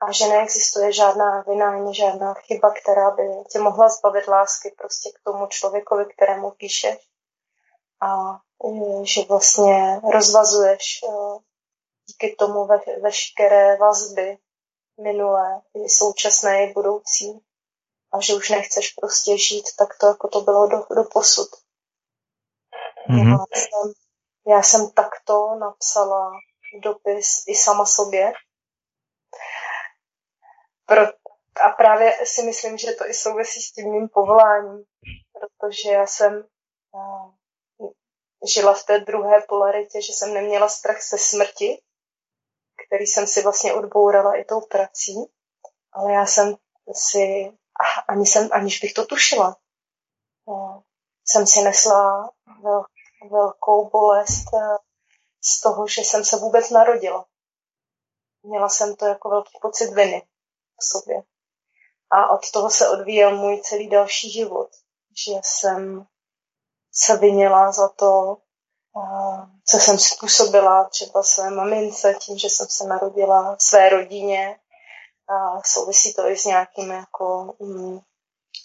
a že neexistuje žádná vina ani žádná chyba, která by tě mohla zbavit lásky prostě k tomu člověkovi, kterému píšeš. A že vlastně rozvazuješ díky tomu ve, veškeré vazby minulé, i současné, i budoucí. A že už nechceš prostě žít tak to, jako to bylo do, do posud. Mm-hmm. Já, jsem, já jsem takto napsala dopis i sama sobě. Pro, a právě si myslím, že to i souvisí s tím mým povoláním, protože já jsem uh, žila v té druhé polaritě, že jsem neměla strach ze smrti, který jsem si vlastně odbourala i tou prací, ale já jsem si, ani jsem, aniž bych to tušila, uh, jsem si nesla vel, velkou bolest uh, z toho, že jsem se vůbec narodila. Měla jsem to jako velký pocit viny v sobě. A od toho se odvíjel můj celý další život, že jsem se vinila za to, co jsem způsobila třeba své mamince tím, že jsem se narodila své rodině. A souvisí to i s nějakými jako, mm,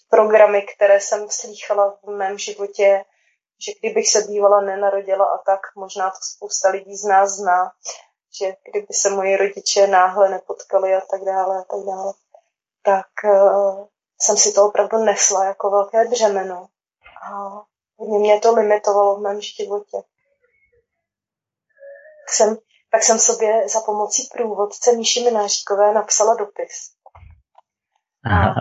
programy, které jsem slýchala v mém životě, že kdybych se bývala nenarodila a tak, možná to spousta lidí z nás zná, že kdyby se moji rodiče náhle nepotkali a tak dále a tak dále, tak uh, jsem si to opravdu nesla jako velké břemeno. A hodně mě to limitovalo v mém životě. Tak jsem, tak jsem sobě za pomocí průvodce Míši Mináříkové napsala dopis. A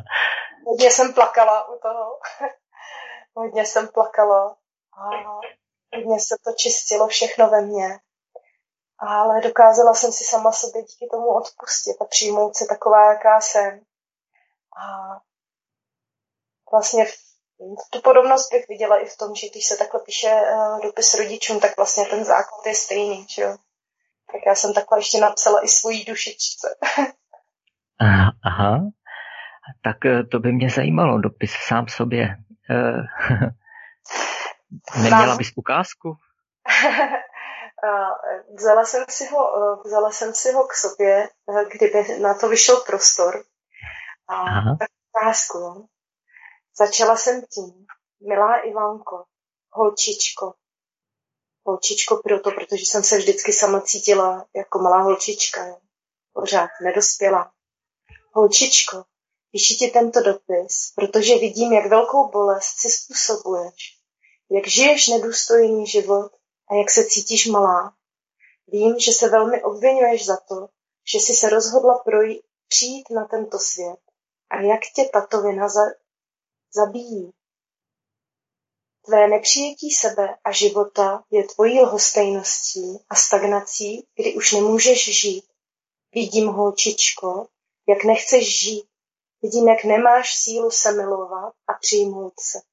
hodně jsem plakala u toho. hodně jsem plakala a hodně se to čistilo všechno ve mně. Ale dokázala jsem si sama sobě díky tomu odpustit a přijmout si taková, jaká jsem. A vlastně tu podobnost bych viděla i v tom, že když se takhle píše uh, dopis rodičům, tak vlastně ten základ je stejný, že jo. Tak já jsem takhle ještě napsala i svojí dušičce. Aha, aha. Tak eh, to by mě zajímalo, dopis sám sobě. Uh, neměla bys ukázku? vzala, jsem si ho, vzala jsem si ho k sobě, kdyby na to vyšel prostor. A tak ukázku. No. Začala jsem tím, milá Ivanko, holčičko. Holčičko proto, protože jsem se vždycky sama cítila jako malá holčička. Jo. Pořád nedospěla. Holčičko, píši ti tento dopis, protože vidím, jak velkou bolest si způsobuješ. Jak žiješ nedůstojný život a jak se cítíš malá. Vím, že se velmi obvinuješ za to, že jsi se rozhodla projít, přijít na tento svět a jak tě tato vina za, zabíjí. Tvé nepřijetí sebe a života je tvojí lhostejností a stagnací, kdy už nemůžeš žít. Vidím, holčičko, jak nechceš žít. Vidím, jak nemáš sílu se milovat a přijmout se.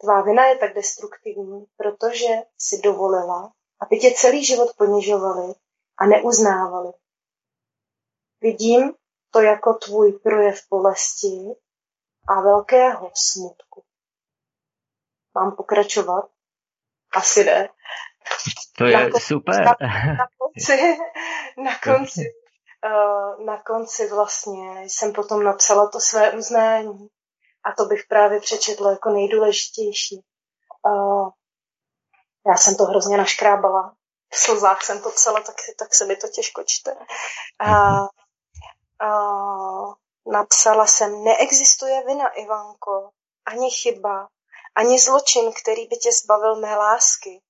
Tvá vina je tak destruktivní, protože si dovolila, aby tě celý život ponižovali a neuznávali. Vidím to jako tvůj projev bolesti a velkého smutku. Mám pokračovat? Asi ne. To je na konci, super. Na, na konci, na konci, uh, na konci vlastně jsem potom napsala to své uznání a to bych právě přečetla jako nejdůležitější. Uh, já jsem to hrozně naškrábala. V slzách jsem to psala, tak, tak se mi to těžko čte. Uh, uh, napsala jsem, neexistuje vina, Ivanko, ani chyba, ani zločin, který by tě zbavil mé lásky.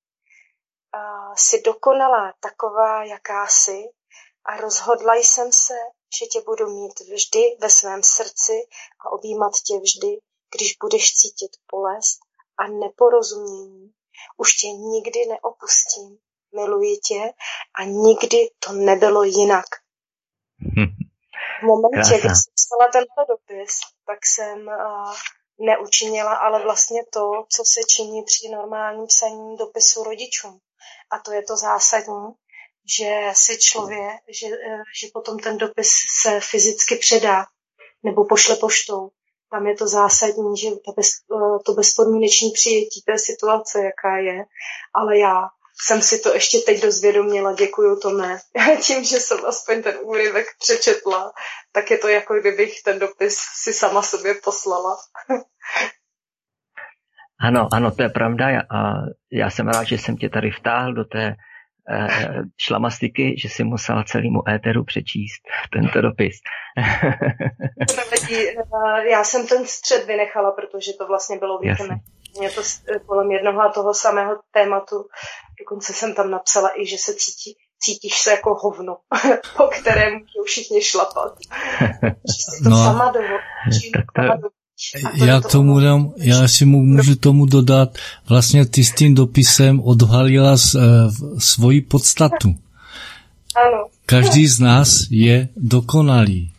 Uh, jsi dokonalá taková, jaká jsi a rozhodla jsem se, že tě budu mít vždy ve svém srdci a objímat tě vždy, když budeš cítit bolest a neporozumění. Už tě nikdy neopustím. Miluji tě a nikdy to nebylo jinak. V momentě, kdy jsem psala tento dopis, tak jsem uh, neučinila, ale vlastně to, co se činí při normálním psaní dopisu rodičům. A to je to zásadní, že si člověk, že, eh, že potom ten dopis se fyzicky předá nebo pošle poštou. Tam je to zásadní, že to, bez, eh, to bezpodmínečné přijetí té situace, jaká je. Ale já jsem si to ještě teď dozvědomila, děkuju Tome. Tím, že jsem aspoň ten úryvek přečetla, tak je to jako kdybych ten dopis si sama sobě poslala. ano, ano, to je pravda a já jsem rád, že jsem tě tady vtáhl do té šlamastiky, že si musela celému éteru přečíst tento dopis. Eh, já jsem ten střed vynechala, protože to vlastně bylo víceméně mě to kolem jednoho a toho samého tématu. Dokonce jsem tam napsala i, že se cítí, cítíš se jako hovno, po kterém můžou všichni šlapat. Že to no, sama dovolíš. Já tomu dám, já si mu můžu tomu dodat, vlastně ty s tím dopisem odhalila z, uh, svoji podstatu. Ano. Každý z nás je dokonalý.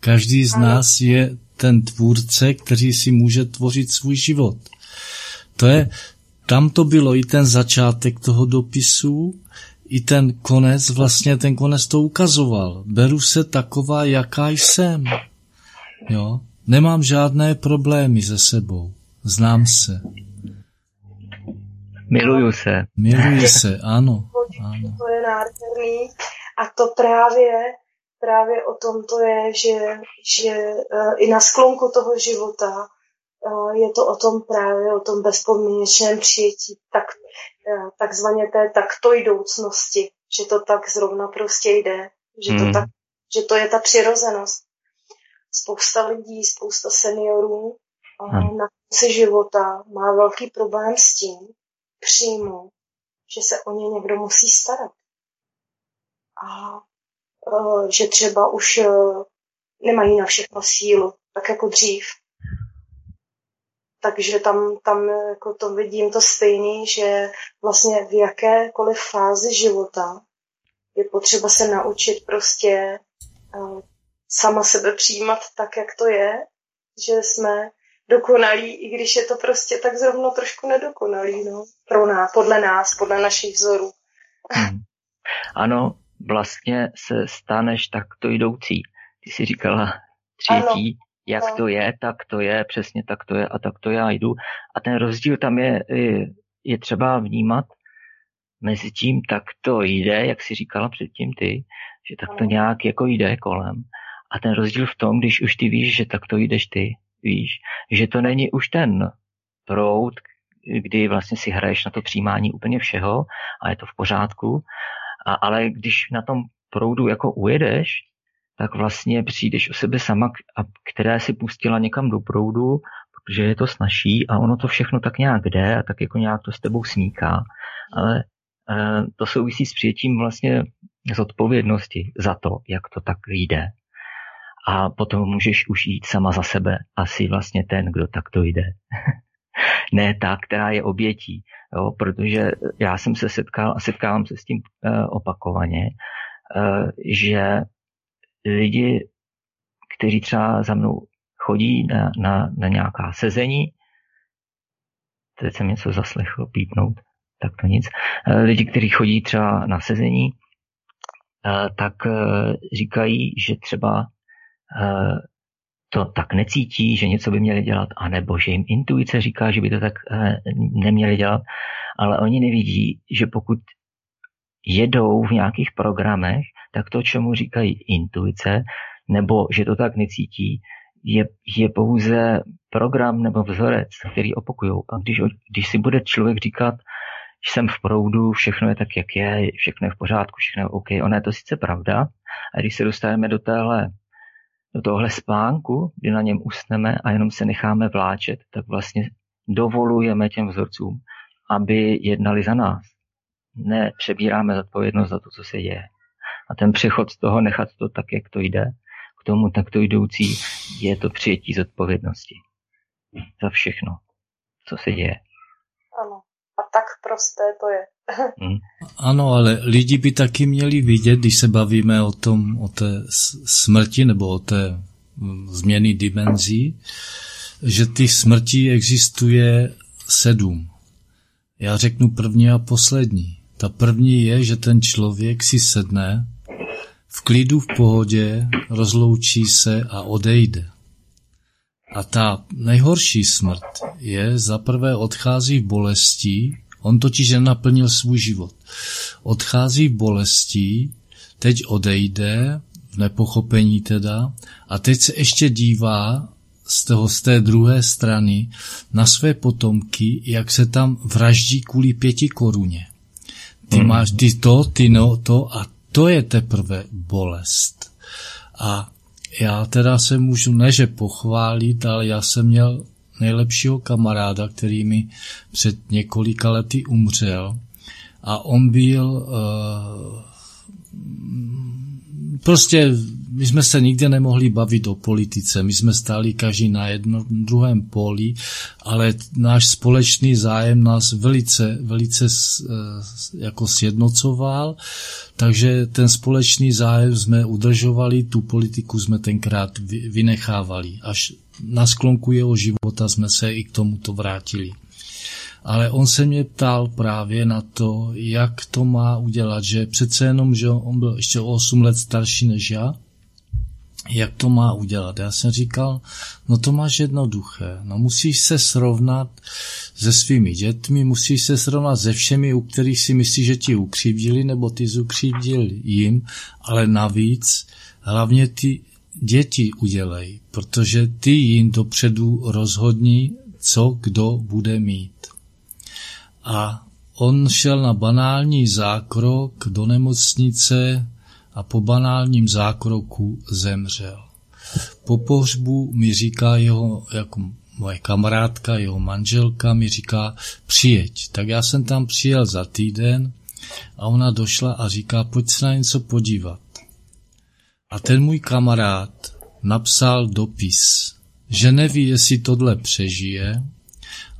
Každý z ano. nás je ten tvůrce, který si může tvořit svůj život. To je, tam to bylo i ten začátek toho dopisu, i ten konec, vlastně ten konec to ukazoval. Beru se taková, jaká jsem. Jo? Nemám žádné problémy se sebou. Znám se. Miluju se. Miluji se, ano. ano. To je nádherný. A to právě, právě o tom to je, že, že uh, i na sklonku toho života je to o tom právě, o tom bezpodmínečném přijetí, tak, e, takzvaně té taktojdoucnosti, že to tak zrovna prostě jde, že to, hmm. tak, že to je ta přirozenost. Spousta lidí, spousta seniorů hmm. na konci života má velký problém s tím přijmout, že se o ně někdo musí starat. A e, že třeba už e, nemají na všechno sílu, tak jako dřív takže tam, tam jako to vidím to stejný, že vlastně v jakékoliv fázi života je potřeba se naučit prostě uh, sama sebe přijímat tak, jak to je, že jsme dokonalí, i když je to prostě tak zrovna trošku nedokonalý, no, pro nás, podle nás, podle našich vzorů. Hmm. Ano, vlastně se staneš takto jdoucí. Ty jsi říkala třetí, jak no. to je, tak to je, přesně tak to je a tak to já jdu. A ten rozdíl tam je, je třeba vnímat mezi tím, tak to jde, jak si říkala předtím ty, že tak to nějak jako jde kolem. A ten rozdíl v tom, když už ty víš, že tak to jdeš ty, víš, že to není už ten proud, kdy vlastně si hraješ na to přijímání úplně všeho a je to v pořádku, a, ale když na tom proudu jako ujedeš, tak vlastně přijdeš o sebe sama, která si pustila někam do proudu, protože je to snaží a ono to všechno tak nějak jde a tak jako nějak to s tebou sníká. Ale e, to souvisí s přijetím vlastně z odpovědnosti za to, jak to tak jde. A potom můžeš už jít sama za sebe. Asi vlastně ten, kdo tak to jde. ne ta, která je obětí. Jo? Protože já jsem se setkal a setkávám se s tím e, opakovaně, e, že lidi, kteří třeba za mnou chodí na, na, na nějaká sezení, teď jsem něco zaslechl pípnout, tak to nic. Eh, lidi, kteří chodí třeba na sezení, eh, tak eh, říkají, že třeba to tak necítí, že něco by měli dělat, anebo že jim intuice říká, že by to tak neměli dělat, ale oni nevidí, že pokud jedou v nějakých programech, tak to, čemu říkají intuice, nebo že to tak necítí, je, je pouze program nebo vzorec, který opakují. A když, když si bude člověk říkat, že jsem v proudu, všechno je tak, jak je, všechno je v pořádku, všechno je OK, ono je to sice pravda, a když se dostaneme do téhle do tohle spánku, kdy na něm usneme a jenom se necháme vláčet, tak vlastně dovolujeme těm vzorcům, aby jednali za nás nepřebíráme zodpovědnost za to, co se děje. A ten přechod z toho nechat to tak, jak to jde, k tomu takto jdoucí, je to přijetí zodpovědnosti za všechno, co se děje. Tak prosté to je. hmm. Ano, ale lidi by taky měli vidět, když se bavíme o tom, o té smrti nebo o té změny dimenzí, že ty smrti existuje sedm. Já řeknu první a poslední. Ta první je, že ten člověk si sedne, v klidu, v pohodě, rozloučí se a odejde. A ta nejhorší smrt je, za prvé odchází v bolestí, on totiž nenaplnil svůj život. Odchází v bolestí, teď odejde, v nepochopení teda, a teď se ještě dívá z, toho, z té druhé strany na své potomky, jak se tam vraždí kvůli pěti koruně. Ty hmm. máš ty to, ty no, to a to je teprve bolest. A já teda se můžu neže pochválit, ale já jsem měl nejlepšího kamaráda, který mi před několika lety umřel. A on byl uh, prostě my jsme se nikdy nemohli bavit o politice, my jsme stáli každý na jednom druhém poli, ale náš společný zájem nás velice, velice eh, jako sjednocoval, takže ten společný zájem jsme udržovali, tu politiku jsme tenkrát vynechávali. Až na sklonku jeho života jsme se i k tomuto vrátili. Ale on se mě ptal právě na to, jak to má udělat, že přece jenom, že on byl ještě o 8 let starší než já, jak to má udělat. Já jsem říkal, no to máš jednoduché, no musíš se srovnat se svými dětmi, musíš se srovnat se všemi, u kterých si myslíš, že ti ukřivdili, nebo ty jsi ukřivdil jim, ale navíc hlavně ty děti udělej, protože ty jim dopředu rozhodní, co kdo bude mít. A on šel na banální zákrok do nemocnice a po banálním zákroku zemřel. Po pohřbu mi říká jeho, jako moje kamarádka, jeho manželka mi říká, přijeď. Tak já jsem tam přijel za týden a ona došla a říká, pojď se na něco podívat. A ten můj kamarád napsal dopis, že neví, jestli tohle přežije,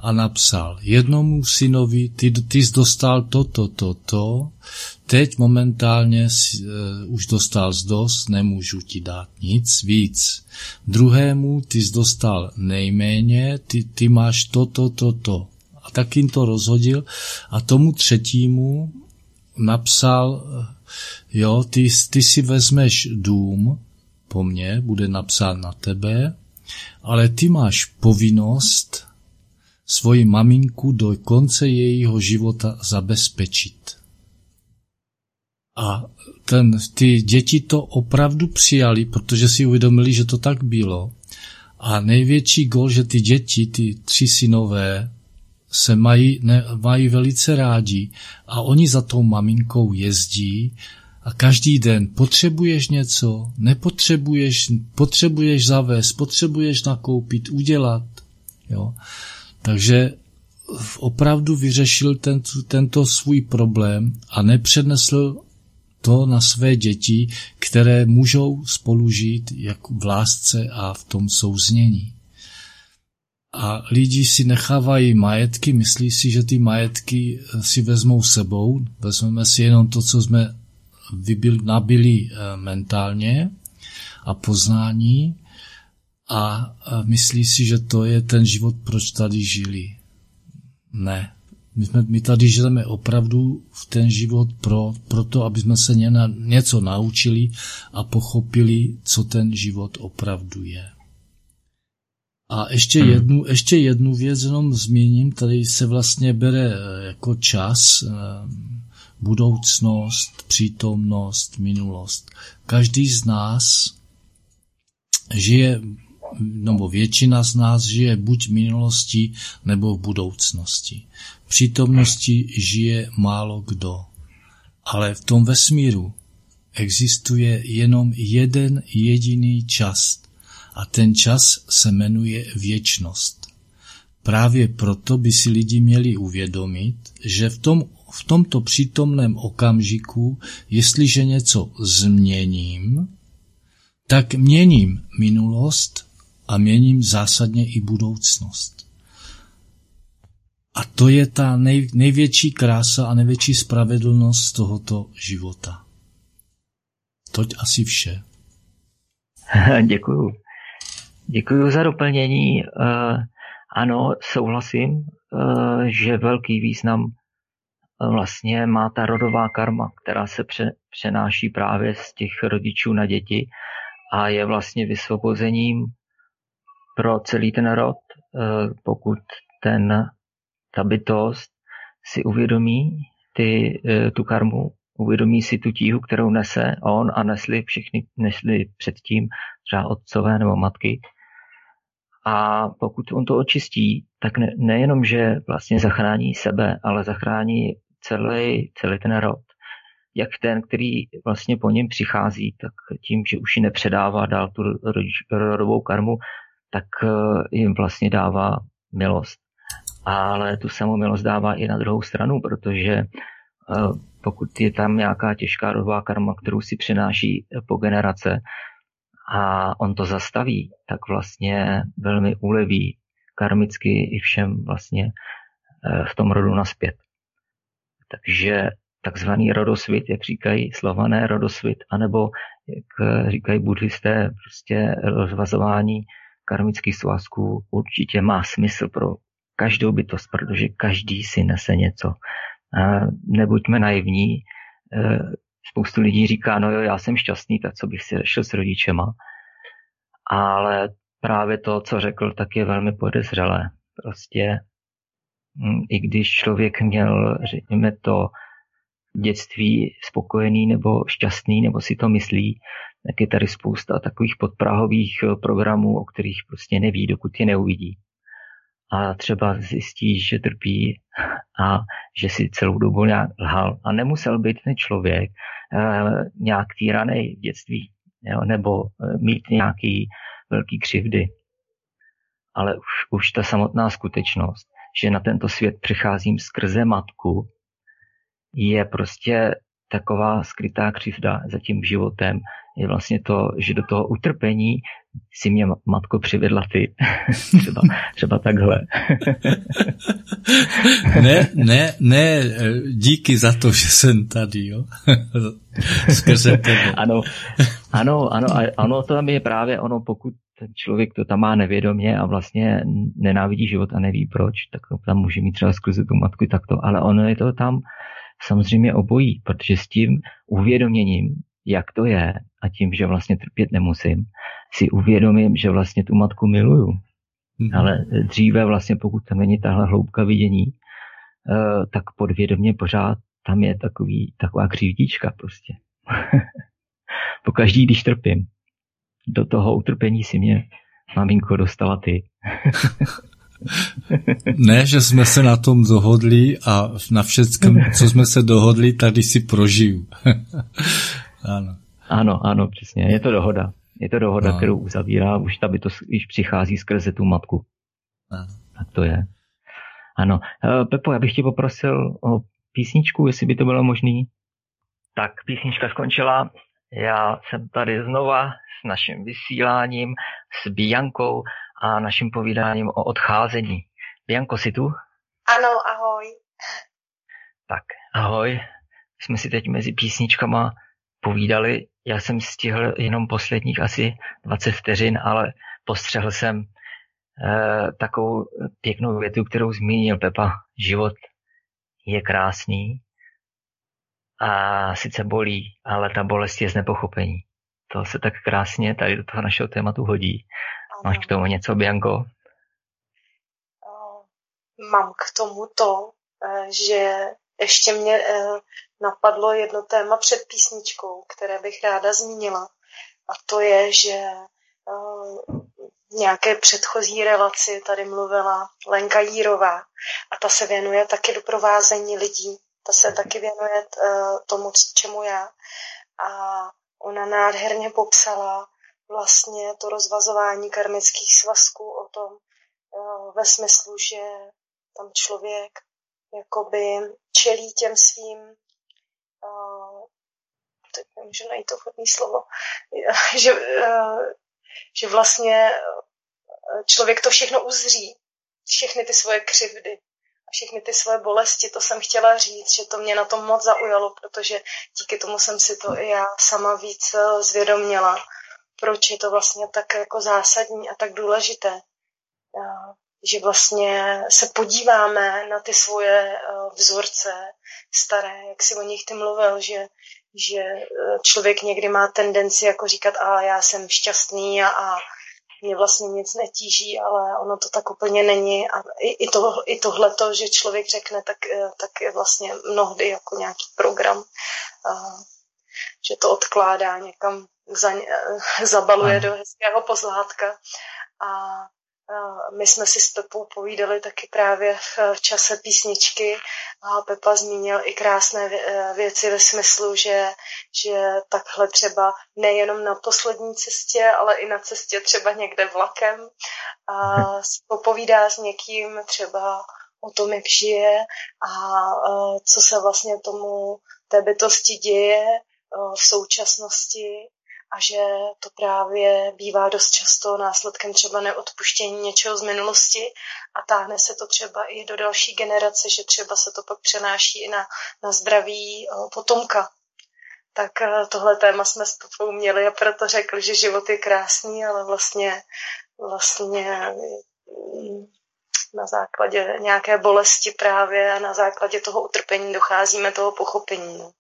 a napsal jednomu synovi, ty, ty jsi dostal toto, toto, to, teď momentálně uh, už dostal z dost, nemůžu ti dát nic víc. Druhému ty jsi dostal nejméně, ty, ty máš toto, toto. To. A tak jim to rozhodil a tomu třetímu napsal, eh, jo, ty, ty si vezmeš dům po mně, bude napsán na tebe, ale ty máš povinnost svoji maminku do konce jejího života zabezpečit. A ten, ty děti to opravdu přijali, protože si uvědomili, že to tak bylo. A největší gol, že ty děti, ty tři synové, se mají, ne, mají velice rádi a oni za tou maminkou jezdí a každý den potřebuješ něco, nepotřebuješ, potřebuješ zavést, potřebuješ nakoupit, udělat. Jo. Takže opravdu vyřešil tento, tento svůj problém a nepřenesl to na své děti, které můžou spolu žít jak v lásce a v tom souznění. A lidi si nechávají majetky, myslí si, že ty majetky si vezmou sebou, vezmeme si jenom to, co jsme vybil, nabili eh, mentálně a poznání a myslí si, že to je ten život, proč tady žili. Ne. My, jsme, my tady žijeme opravdu v ten život pro, proto, aby jsme se ně na, něco naučili a pochopili, co ten život opravdu je. A ještě hmm. jednu, ještě jednu věc jenom zmíním, tady se vlastně bere eh, jako čas, eh, budoucnost, přítomnost, minulost. Každý z nás žije nebo většina z nás žije buď v minulosti nebo v budoucnosti. V přítomnosti žije málo kdo. Ale v tom vesmíru existuje jenom jeden jediný čas a ten čas se jmenuje věčnost. Právě proto by si lidi měli uvědomit, že v, tom, v tomto přítomném okamžiku, jestliže něco změním, tak měním minulost a měním zásadně i budoucnost. A to je ta nej, největší krása a největší spravedlnost tohoto života. Toť asi vše. Děkuju. Děkuji za doplnění. Ano, souhlasím, že velký význam vlastně má ta rodová karma, která se přenáší právě z těch rodičů na děti a je vlastně vysvobozením pro celý ten rod, pokud ten, ta bytost si uvědomí ty, tu karmu, uvědomí si tu tíhu, kterou nese on a nesli všechny, nesli předtím třeba otcové nebo matky. A pokud on to očistí, tak ne, nejenom, že vlastně zachrání sebe, ale zachrání celý, celý ten rod. Jak ten, který vlastně po něm přichází, tak tím, že už ji nepředává dál tu rodovou karmu, tak eh, jim vlastně dává milost. Ale tu samou milost dává i na druhou stranu, protože eh, pokud je tam nějaká těžká rodová karma, kterou si přenáší po generace a on to zastaví, tak vlastně velmi uleví karmicky i všem vlastně eh, v tom rodu naspět. Takže takzvaný rodosvit, jak říkají slované rodosvit, anebo jak eh, říkají buddhisté, prostě rozvazování karmických svazků určitě má smysl pro každou bytost, protože každý si nese něco. Nebuďme naivní. E, spoustu lidí říká, no jo, já jsem šťastný, tak co bych si řešil s rodičema. Ale právě to, co řekl, tak je velmi podezřelé. Prostě hm, i když člověk měl, řekněme to, dětství spokojený nebo šťastný, nebo si to myslí, tak je tady spousta takových podprahových programů, o kterých prostě neví, dokud je neuvidí a třeba zjistí, že trpí a že si celou dobu nějak lhal. A nemusel být ten člověk uh, nějak týraný v dětství jo, nebo uh, mít nějaký velký křivdy. Ale už, už ta samotná skutečnost, že na tento svět přicházím skrze matku, je prostě taková skrytá křivda za tím životem, je vlastně to, že do toho utrpení si mě matko přivedla ty. třeba, třeba takhle. ne, ne, ne, díky za to, že jsem tady, jo. Skrze tebe. Ano, ano, ano, ano, to tam je právě ono, pokud ten člověk to tam má nevědomě a vlastně nenávidí život a neví proč, tak to tam může mít třeba skrze tu matku takto, ale ono je to tam samozřejmě obojí, protože s tím uvědoměním, jak to je a tím, že vlastně trpět nemusím, si uvědomím, že vlastně tu matku miluju. Mm-hmm. Ale dříve vlastně, pokud tam není tahle hloubka vidění, uh, tak podvědomě pořád tam je takový, taková křivdička prostě. po každý, když trpím. Do toho utrpení si mě maminko dostala ty. ne, že jsme se na tom dohodli a na všem, co jsme se dohodli, tady si prožiju. ano. Ano, ano, přesně. Je to dohoda. Je to dohoda, no. kterou uzavírá už ta bytost, když přichází skrze tu matku. No. Tak to je. Ano. Eh, Pepo, já bych tě poprosil o písničku, jestli by to bylo možné. Tak písnička skončila. Já jsem tady znova s naším vysíláním, s Biankou a naším povídáním o odcházení. Bianko, jsi tu? Ano, ahoj. Tak, ahoj. Jsme si teď mezi písničkama povídali. Já jsem stihl jenom posledních asi 20 vteřin, ale postřehl jsem eh, takovou pěknou větu, kterou zmínil Pepa. Život je krásný a sice bolí, ale ta bolest je z nepochopení. To se tak krásně tady do toho našeho tématu hodí. Máš k tomu něco, Bianco? Mám k tomu to, eh, že ještě mě eh, napadlo jedno téma před písničkou, které bych ráda zmínila. A to je, že eh, nějaké předchozí relaci tady mluvila Lenka Jírová a ta se věnuje taky doprovázení lidí. Ta se taky věnuje tomu, čemu já. A ona nádherně popsala vlastně to rozvazování karmických svazků o tom eh, ve smyslu, že tam člověk jakoby čelí těm svým eh, teď nemůžu najít to vhodné slovo, že, eh, že vlastně člověk to všechno uzří, všechny ty svoje křivdy a všechny ty svoje bolesti, to jsem chtěla říct, že to mě na tom moc zaujalo, protože díky tomu jsem si to i já sama víc zvědoměla proč je to vlastně tak jako zásadní a tak důležité. Že vlastně se podíváme na ty svoje vzorce staré, jak si o nich ty mluvil, že, že člověk někdy má tendenci jako říkat, a já jsem šťastný a, a mě vlastně nic netíží, ale ono to tak úplně není. A i, i, to, i tohleto, že člověk řekne, tak, eh, tak je vlastně mnohdy jako nějaký program, že to odkládá někam, za, eh, zabaluje do hezkého pozlátka. A my jsme si s Pepou povídali taky právě v čase písničky a Pepa zmínil i krásné věci ve smyslu, že, že takhle třeba nejenom na poslední cestě, ale i na cestě třeba někde vlakem a popovídá s někým třeba o tom, jak žije a co se vlastně tomu té bytosti děje v současnosti a že to právě bývá dost často následkem třeba neodpuštění něčeho z minulosti a táhne se to třeba i do další generace, že třeba se to pak přenáší i na, na zdraví potomka. Tak eh, tohle téma jsme s Pepou měli a proto řekli, že život je krásný, ale vlastně, vlastně mm, na základě nějaké bolesti právě a na základě toho utrpení docházíme toho pochopení. No.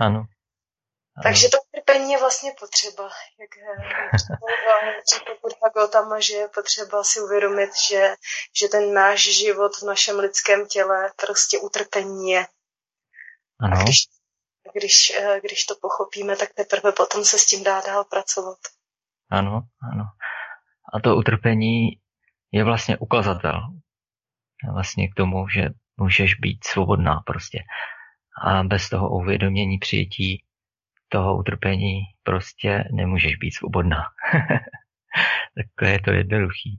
Ano. Takže to utrpení je vlastně potřeba. Jak řekl Buddha Gautama, že je potřeba si uvědomit, že, že ten náš život v našem lidském těle prostě utrpení je. Ano. A když, když, eh, když to pochopíme, tak teprve potom se s tím dá dál pracovat. Ano, ano. A to utrpení je vlastně ukazatel vlastně k tomu, že můžeš být svobodná prostě. A bez toho uvědomění přijetí toho utrpení prostě nemůžeš být svobodná. Takhle je to jednoduchý.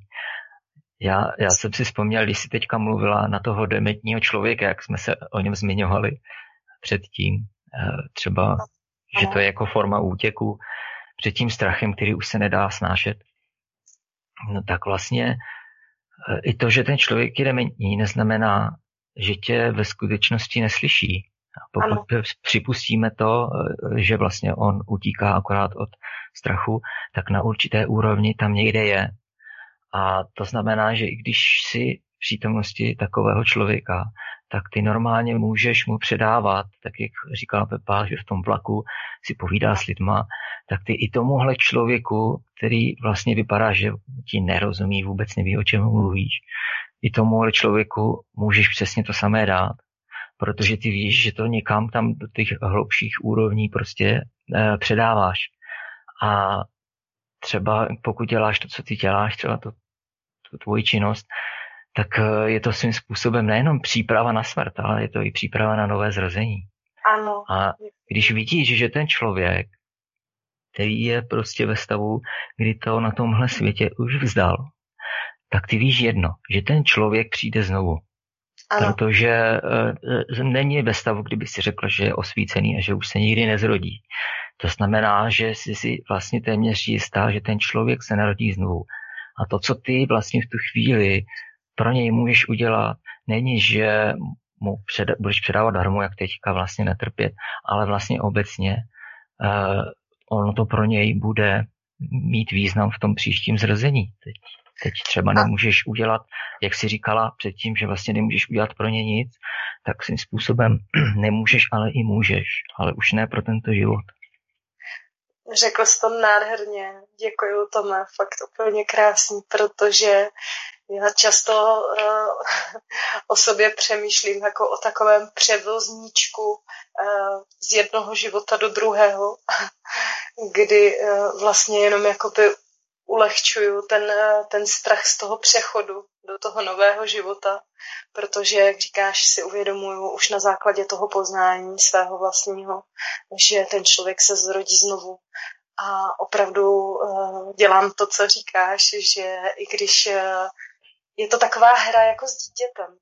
Já, já jsem si vzpomněl, když jsi teďka mluvila na toho dementního člověka, jak jsme se o něm zmiňovali předtím, eh, třeba, že to je jako forma útěku před tím strachem, který už se nedá snášet. No tak vlastně eh, i to, že ten člověk je dementní, neznamená, že tě ve skutečnosti neslyší. Pokud ano. připustíme to, eh, že vlastně on utíká akorát od strachu, tak na určité úrovni tam někde je. A to znamená, že i když si v přítomnosti takového člověka, tak ty normálně můžeš mu předávat, tak jak říkala Pepa, že v tom vlaku si povídá s lidma, tak ty i tomuhle člověku, který vlastně vypadá, že ti nerozumí, vůbec neví, o čem mluvíš, i tomuhle člověku můžeš přesně to samé dát protože ty víš, že to někam tam do těch hlubších úrovní prostě eh, předáváš. A třeba pokud děláš to, co ty děláš, třeba to, to tvoji činnost, tak eh, je to svým způsobem nejenom příprava na smrt, ale je to i příprava na nové zrození. Ano. A když vidíš, že ten člověk, který je prostě ve stavu, kdy to na tomhle světě už vzdal, tak ty víš jedno, že ten člověk přijde znovu. Ano. Protože uh, není ve stavu, kdyby si řekl, že je osvícený a že už se nikdy nezrodí. To znamená, že jsi si vlastně téměř jistá, že ten člověk se narodí znovu. A to, co ty vlastně v tu chvíli pro něj můžeš udělat, není, že mu před, budeš předávat darmu, jak teďka vlastně netrpět, ale vlastně obecně uh, ono to pro něj bude mít význam v tom příštím zrození. Teď teď třeba nemůžeš udělat, jak jsi říkala předtím, že vlastně nemůžeš udělat pro ně nic, tak svým způsobem nemůžeš, ale i můžeš, ale už ne pro tento život. Řekl jsi to nádherně. Děkuji, Tome, fakt úplně krásný, protože já často uh, o sobě přemýšlím jako o takovém převozníčku uh, z jednoho života do druhého, kdy uh, vlastně jenom jakoby ulehčuju ten, ten strach z toho přechodu do toho nového života, protože, jak říkáš, si uvědomuju už na základě toho poznání svého vlastního, že ten člověk se zrodí znovu. A opravdu uh, dělám to, co říkáš, že i když uh, je to taková hra jako s dítětem,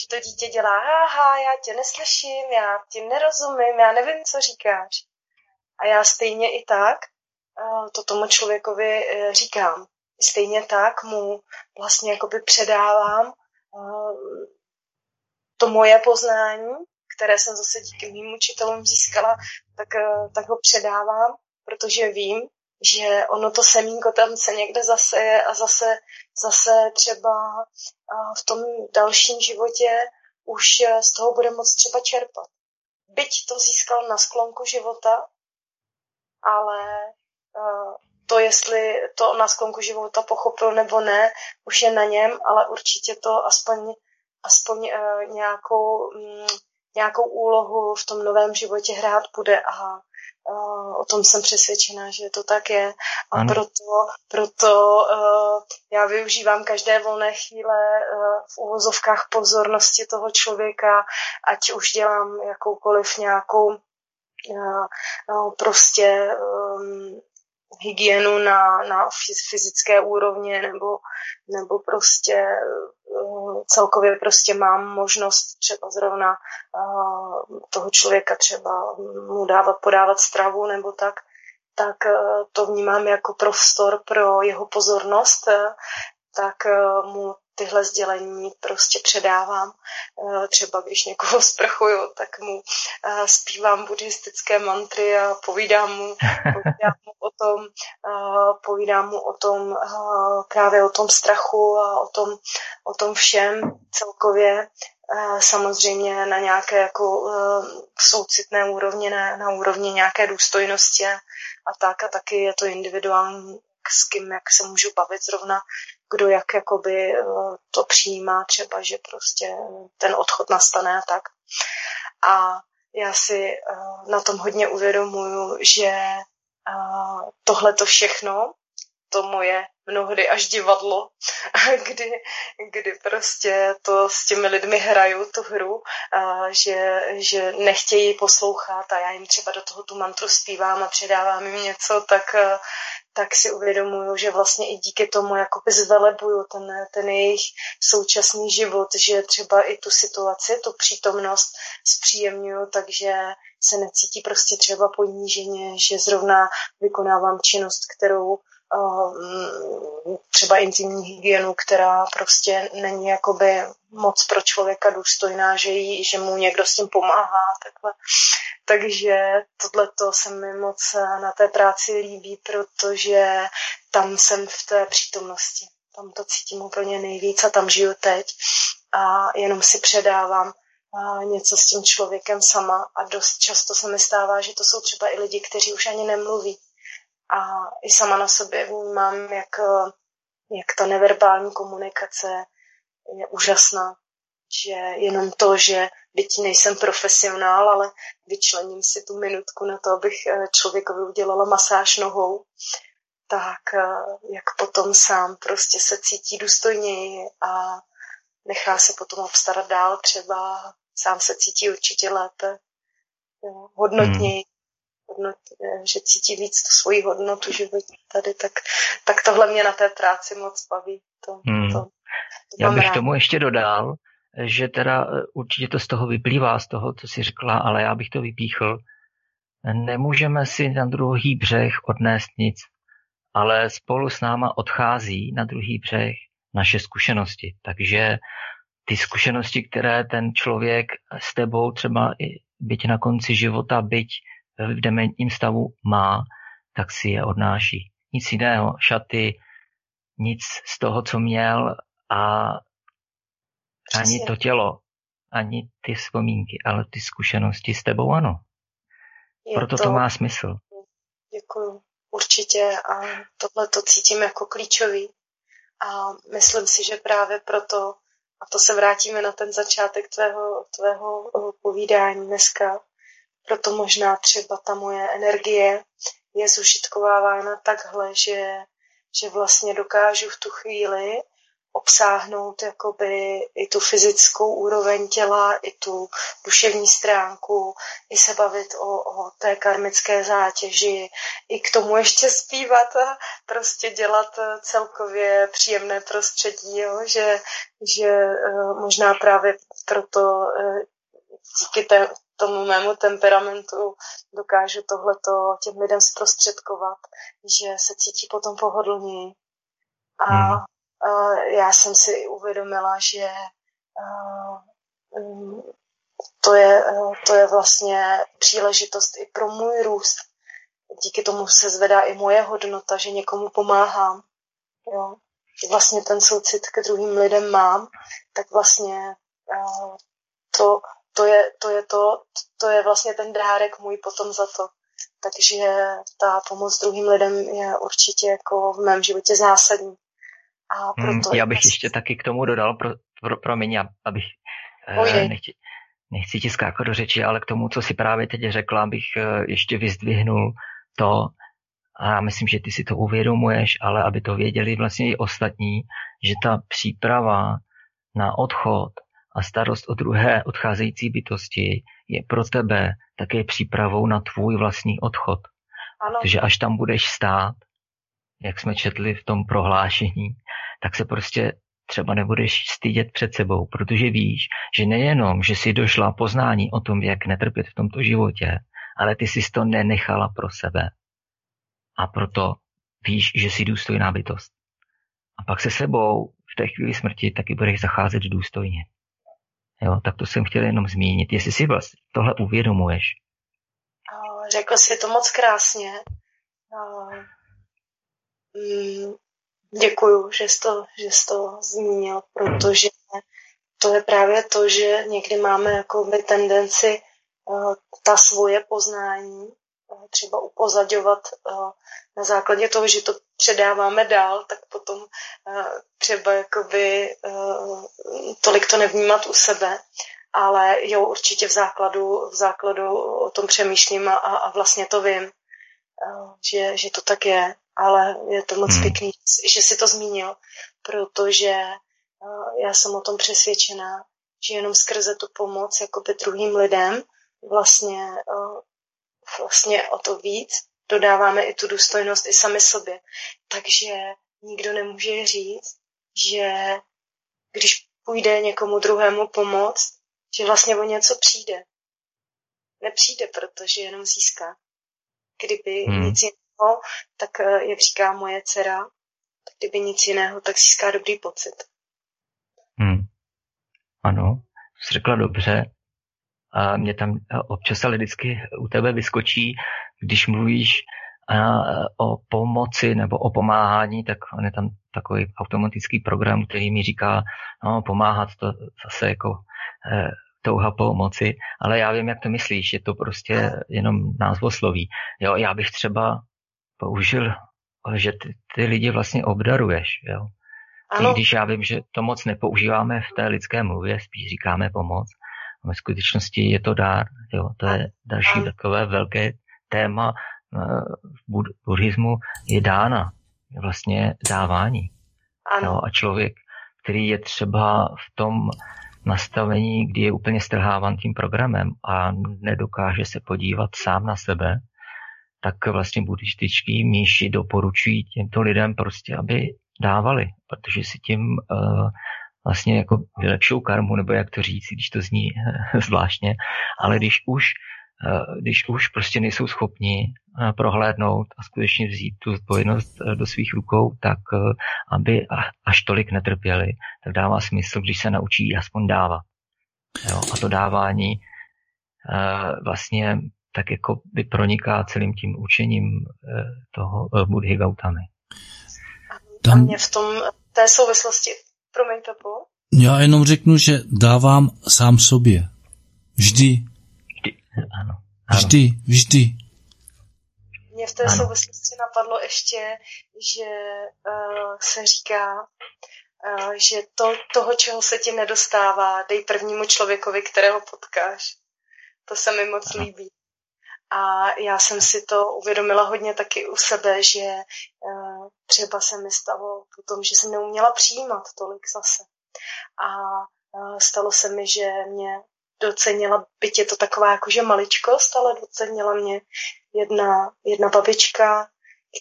že to dítě dělá, aha, já tě neslyším, já ti nerozumím, já nevím, co říkáš. A já stejně i tak to tomu člověkovi e, říkám. Stejně tak mu vlastně jakoby předávám e, to moje poznání, které jsem zase díky mým učitelům získala, tak, e, tak ho předávám, protože vím, že ono to semínko tam se někde zaseje a zase, zase třeba v tom dalším životě už z toho bude moc třeba čerpat. Byť to získal na sklonku života, ale to, jestli to na sklonku života pochopil nebo ne, už je na něm, ale určitě to aspoň, aspoň nějakou, mm, nějakou úlohu v tom novém životě hrát bude a o tom jsem přesvědčená, že to tak je. A ano. proto, proto uh, já využívám každé volné chvíle uh, v uvozovkách pozornosti toho člověka, ať už dělám jakoukoliv nějakou prostě um, hygienu na, na fyzické úrovně nebo, nebo prostě eh, celkově prostě mám možnost třeba zrovna eh, toho člověka třeba mu dávat, podávat stravu nebo tak, tak eh, to vnímám jako prostor pro jeho pozornost, tak mu tyhle sdělení prostě předávám. Eh, třeba když někoho sprchuju, tak mu eh, zpívám buddhistické mantry a povídám mu, povídám mu o tom, eh, povídám mu o tom právě o tom strachu a o tom, o tom všem celkově. Samozřejmě na nějaké jako soucitné úrovni, ne, na úrovni nějaké důstojnosti a tak. A taky je to individuální s kým jak se můžu bavit zrovna, kdo jak jakoby eh, to přijímá třeba, že prostě ten odchod nastane a tak. A já si eh, na tom hodně uvědomuju, že eh, tohle to všechno, to moje mnohdy až divadlo, kdy, kdy prostě to s těmi lidmi hraju tu hru, že, že nechtějí poslouchat a já jim třeba do toho tu mantru zpívám a předávám jim něco, tak tak si uvědomuju, že vlastně i díky tomu jakoby zvelebuju ten, ten jejich současný život, že třeba i tu situaci, tu přítomnost zpříjemňuju, takže se necítí prostě třeba poníženě, že zrovna vykonávám činnost, kterou třeba intimní hygienu, která prostě není jakoby moc pro člověka důstojná, že, jí, že mu někdo s tím pomáhá. Takhle. Takže tohle se mi moc na té práci líbí, protože tam jsem v té přítomnosti. Tam to cítím úplně nejvíc a tam žiju teď. A jenom si předávám něco s tím člověkem sama a dost často se mi stává, že to jsou třeba i lidi, kteří už ani nemluví. A i sama na sobě vnímám, jak, jak ta neverbální komunikace je úžasná. Že jenom to, že byť nejsem profesionál, ale vyčlením si tu minutku na to, abych eh, člověkovi udělala masáž nohou, tak eh, jak potom sám prostě se cítí důstojněji a nechá se potom obstarat dál třeba, sám se cítí určitě lépe, hodnotněji. Hodnot, eh, že cítí víc tu svoji hodnotu životě tady, tak, tak tohle mě na té práci moc baví. To, hmm. to, to Já bych rád. tomu ještě dodal, že teda e, určitě to z toho vyplývá, z toho, co si řekla, ale já bych to vypíchl. Nemůžeme si na druhý břeh odnést nic, ale spolu s náma odchází na druhý břeh naše zkušenosti. Takže ty zkušenosti, které ten člověk s tebou třeba i byť na konci života, byť v dementním stavu má, tak si je odnáší. Nic jiného, šaty, nic z toho, co měl a ani to tělo, ani ty vzpomínky, ale ty zkušenosti s tebou ano. Je Proto to, to má smysl. Děkuji. Určitě a tohle to cítím jako klíčový. A myslím si, že právě proto, a to se vrátíme na ten začátek tvého, tvého eh, povídání dneska, proto možná třeba ta moje energie je zužitkovávána takhle, že, že vlastně dokážu v tu chvíli obsáhnout jakoby i tu fyzickou úroveň těla, i tu duševní stránku, i se bavit o, o té karmické zátěži, i k tomu ještě zpívat a prostě dělat celkově příjemné prostředí, jo? Že, že eh, možná právě proto eh, díky té, tomu mému temperamentu dokážu tohleto těm lidem zprostředkovat, že se cítí potom pohodlněji. A hmm já jsem si uvědomila, že mm, to je, to je vlastně příležitost i pro můj růst. díky tomu se zvedá i moje hodnota, že někomu pomáhám. Jo. Vlastně ten soucit k druhým lidem mám, tak vlastně uh, to, to, je, to, je to, to je vlastně ten dárek můj potom za to. Takže ta pomoc druhým lidem je určitě jako v mém životě zásadní. A hmm, proto hmm, já bych ještě taky k tomu dodal, pro, pro, promiň, abych eh, nechci, nechci ti skákat do řeči, ale k tomu, co si právě teď řekla, bych eh, ještě vyzdvihnul to, a já myslím, že ty si to uvědomuješ, ale aby to věděli vlastně i ostatní, že ta příprava na odchod a starost o druhé odcházející bytosti je pro tebe také přípravou na tvůj vlastní odchod. Ano. Protože až tam budeš stát, jak jsme četli v tom prohlášení, tak se prostě třeba nebudeš stydět před sebou, protože víš, že nejenom, že jsi došla poznání o tom, jak netrpět v tomto životě, ale ty jsi to nenechala pro sebe. A proto víš, že jsi důstojná bytost. A pak se sebou v té chvíli smrti taky budeš zacházet důstojně. Jo, tak to jsem chtěl jenom zmínit. Jestli si vlastně tohle uvědomuješ. Řekl jsi to moc krásně. Mm, děkuju, že jsi, to, že jsi to zmínil, protože to je právě to, že někdy máme jako tendenci ta svoje poznání třeba upozadovat na základě toho, že to předáváme dál, tak potom třeba jakoby tolik to nevnímat u sebe. Ale jo, určitě v základu, v základu o tom přemýšlím a, a vlastně to vím, že, že to tak je. Ale je to moc hmm. pěkný, že si to zmínil, protože já jsem o tom přesvědčená, že jenom skrze tu pomoc jakoby druhým lidem vlastně vlastně o to víc dodáváme i tu důstojnost i sami sobě. Takže nikdo nemůže říct, že když půjde někomu druhému pomoct, že vlastně o něco přijde. Nepřijde, protože jenom získá. Kdyby hmm. nic jiného, tak eh, jak říká moje dcera, tak kdyby nic jiného, tak získá dobrý pocit. Hmm. Ano, jsi řekla dobře. A mě tam občas ale vždycky u tebe vyskočí, když mluvíš o pomoci nebo o pomáhání, tak on je tam takový automatický program, který mi říká, no, pomáhat to zase jako e, touha pomoci, ale já vím, jak to myslíš, je to prostě jenom názvosloví. Jo, já bych třeba použil, že ty, ty lidi vlastně obdaruješ, jo. Ano. Když já vím, že to moc nepoužíváme v té lidské mluvě, spíš říkáme pomoc, ve skutečnosti je to dár. Jo? To je další takové velké téma eh, v buddhismu je dána. Je vlastně dávání. Jo? A člověk, který je třeba v tom nastavení, kdy je úplně strhávan tím programem a nedokáže se podívat sám na sebe, tak vlastně buddhističtí míši doporučují těmto lidem prostě, aby dávali, protože si tím uh, vlastně jako vylepšou karmu, nebo jak to říct, když to zní zvláštně, ale když už, eh, když už prostě nejsou schopni eh, prohlédnout a skutečně vzít tu zodpovědnost eh, do svých rukou, tak aby až tolik netrpěli, tak dává smysl, když se naučí aspoň dávat. Jo? A to dávání vlastně tak jako by proniká celým tím učením toho Budhy Gautamy. Tam... A mě v tom té souvislosti Promiň, Pepo. Já jenom řeknu, že dávám sám sobě. Vždy. Vždy, ano. ano. Vždy, vždy. Mně v té ano. souvislosti napadlo ještě, že uh, se říká, uh, že to, toho, čeho se ti nedostává, dej prvnímu člověkovi, kterého potkáš. To se mi moc ano. líbí. A já jsem si to uvědomila hodně taky u sebe, že uh, třeba se mi stalo potom, že jsem neuměla přijímat tolik zase. A uh, stalo se mi, že mě docenila, byť je to taková jakože maličkost, ale docenila mě jedna, jedna babička,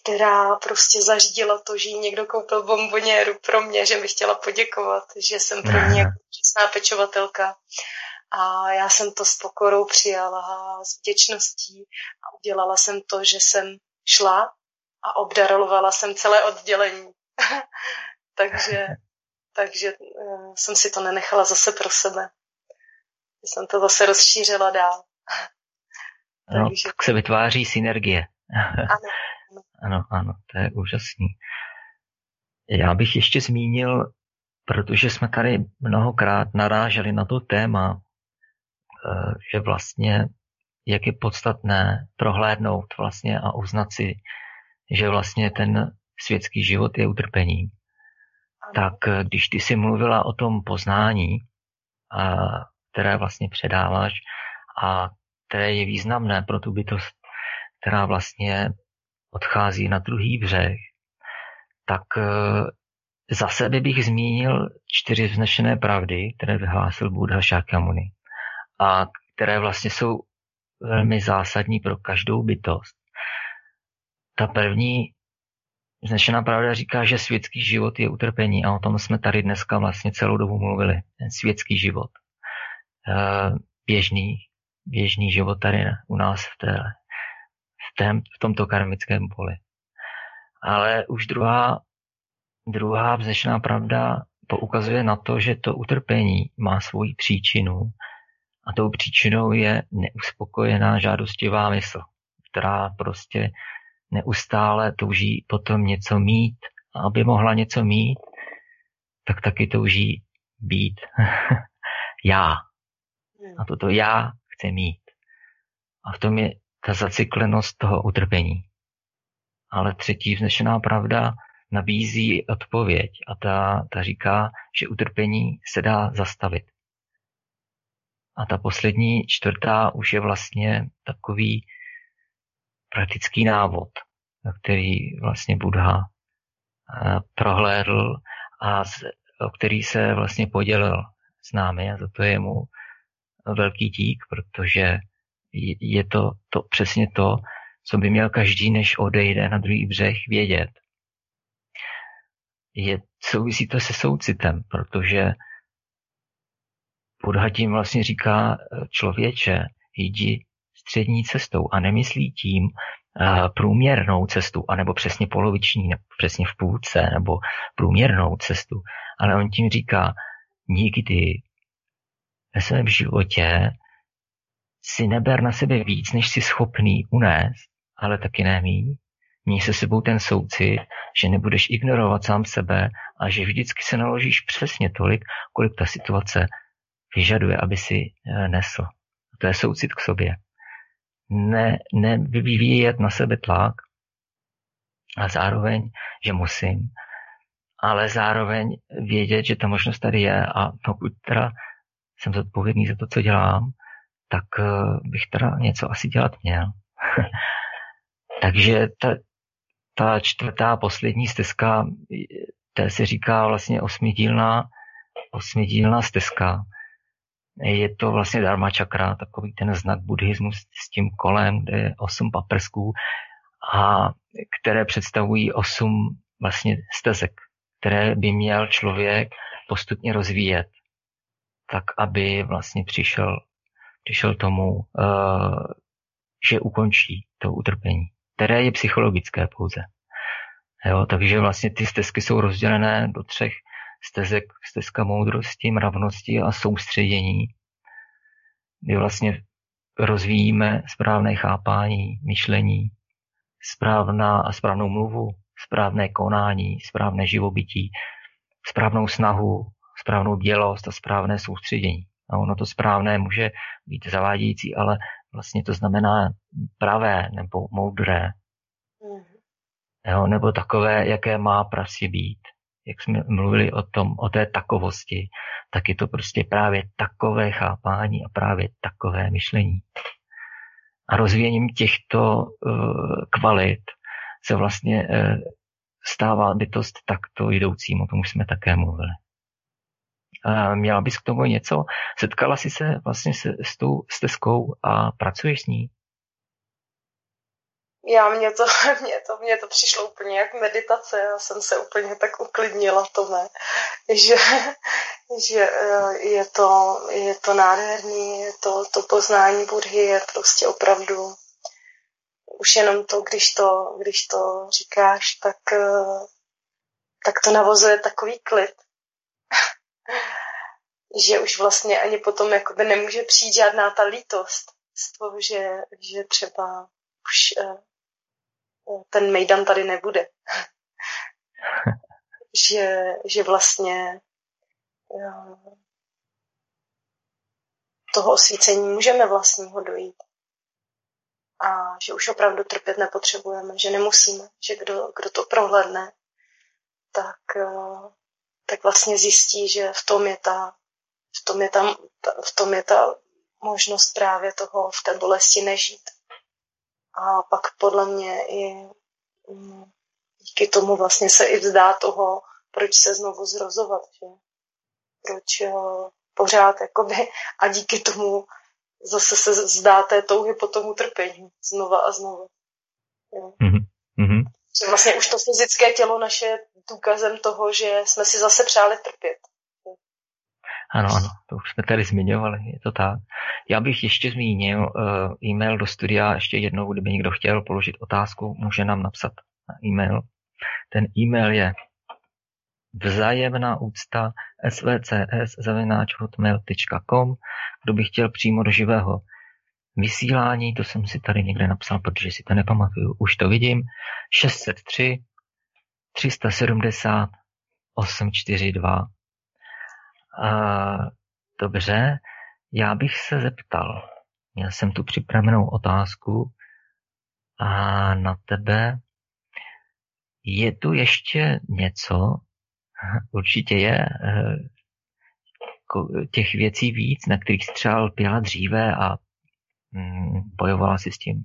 která prostě zařídila to, že jí někdo koupil bomboněru pro mě, že mi chtěla poděkovat, že jsem pro mě jako pečovatelka. A já jsem to s pokorou přijala, s vděčností a udělala jsem to, že jsem šla a obdarovala jsem celé oddělení. takže, takže uh, jsem si to nenechala zase pro sebe. Jsem to zase rozšířila dál. no, takže... Tak se vytváří synergie Ano. ano, ano, to je úžasný. Já bych ještě zmínil, protože jsme tady mnohokrát naráželi na to téma, eh, že vlastně jak je podstatné prohlédnout vlastně a uznat si, že vlastně ten světský život je utrpení. Tak eh, když ty jsi mluvila o tom poznání, které vlastně předáváš a které je významné pro tu bytost, která vlastně odchází na druhý břeh, tak eh, za sebe bych zmínil čtyři vznešené pravdy, které vyhlásil Buddha Shakyamuni a které vlastně jsou velmi zásadní pro každou bytost. Ta první vznešená pravda říká, že světský život je utrpení a o tom jsme tady dneska vlastně celou dobu mluvili. Ten světský život. Eh, běžný, běžný život tady u nás v, té, v, tém, v tomto karmickém poli. Ale už druhá, druhá vznešená pravda poukazuje na to, že to utrpení má svoji příčinu a tou příčinou je neuspokojená žádostivá mysl, která prostě neustále touží potom něco mít. A aby mohla něco mít, tak taky touží být já. A toto já chci mít. A v tom je ta zacyklenost toho utrpení. Ale třetí vznešená pravda nabízí odpověď a ta, ta říká, že utrpení se dá zastavit. A ta poslední, čtvrtá, už je vlastně takový praktický návod, který vlastně Buddha eh, prohlédl a o který se vlastně podělil s námi a za to je mu velký dík, protože je to, to přesně to, co by měl každý, než odejde na druhý břeh, vědět. Je, souvisí to se soucitem, protože Buddha tím vlastně říká člověče, jdi střední cestou a nemyslí tím uh, průměrnou cestu, anebo přesně poloviční, nebo přesně v půlce, nebo průměrnou cestu, ale on tím říká, nikdy ve svém životě si neber na sebe víc, než si schopný unést, ale taky nemí. Měj se sebou ten soucit, že nebudeš ignorovat sám sebe a že vždycky se naložíš přesně tolik, kolik ta situace vyžaduje, aby si eh, nesl. To je soucit k sobě. Ne, nevyvíjet na sebe tlak a zároveň, že musím, ale zároveň vědět, že ta možnost tady je a pokud teda jsem zodpovědný za to, co dělám, tak eh, bych teda něco asi dělat měl. Takže ta, ta čtvrtá poslední stezka, té se říká vlastně osmidílná, osmidílná stezka. Je to vlastně dharma čakra, takový ten znak buddhismu s tím kolem, kde je osm paprsků, a které představují osm vlastně stezek, které by měl člověk postupně rozvíjet, tak aby vlastně přišel, přišel tomu, uh, že ukončí to utrpení, které je psychologické pouze. Jo, takže vlastně ty stezky jsou rozdělené do třech stezek, stezka moudrosti, mravnosti a soustředění, kdy vlastně rozvíjíme správné chápání, myšlení, správná a správnou mluvu, správné konání, správné živobytí, správnou snahu, správnou dělost a správné soustředění. A ono to správné může být zavádějící, ale vlastně to znamená pravé nebo moudré. Mm. Jo, nebo takové, jaké má prostě být jak jsme mluvili o tom, o té takovosti, tak je to prostě právě takové chápání a právě takové myšlení. A rozvíjením těchto uh, kvalit se vlastně uh, stává bytost takto jdoucím, o tom už jsme také mluvili. Měla bys k tomu něco? Setkala jsi se vlastně s, s tou stezkou a pracuješ s ní? Já mě to, mě to, mě to přišlo úplně jak meditace, já jsem se úplně tak uklidnila to ne, že, že eh, je to, je to nádherný, je to, to poznání Budhy je prostě opravdu už jenom to, když to, když to říkáš, tak, eh, tak to navozuje takový klid, že už vlastně ani potom jakoby nemůže přijít žádná ta lítost z toho, že, že třeba už eh, ten Mejdan tady nebude. že, že vlastně toho osvícení můžeme vlastního dojít. A že už opravdu trpět nepotřebujeme, že nemusíme, že kdo, kdo to prohledne, tak, tak vlastně zjistí, že v tom je ta, v tom je ta, v tom je ta možnost právě toho v té bolesti nežít. A pak podle mě i mm, díky tomu vlastně se i vzdá toho, proč se znovu zrozovat, že? proč uh, pořád jakoby, a díky tomu zase se vzdá té touhy po tomu trpení znova a znova. Mm-hmm. Že vlastně už to fyzické tělo naše je důkazem toho, že jsme si zase přáli trpět. Ano, ano, to už jsme tady zmiňovali, je to tak. Já bych ještě zmínil uh, e-mail do studia, ještě jednou, kdyby někdo chtěl položit otázku, může nám napsat na e-mail. Ten e-mail je vzájemná úcta svcs.hotmail.com Kdo by chtěl přímo do živého vysílání, to jsem si tady někde napsal, protože si to nepamatuju, už to vidím, 603 370 842 dobře, já bych se zeptal. Měl jsem tu připravenou otázku a na tebe. Je tu ještě něco, určitě je, eh, těch věcí víc, na kterých jsi třeba lpěla dříve a mm, bojovala si s tím.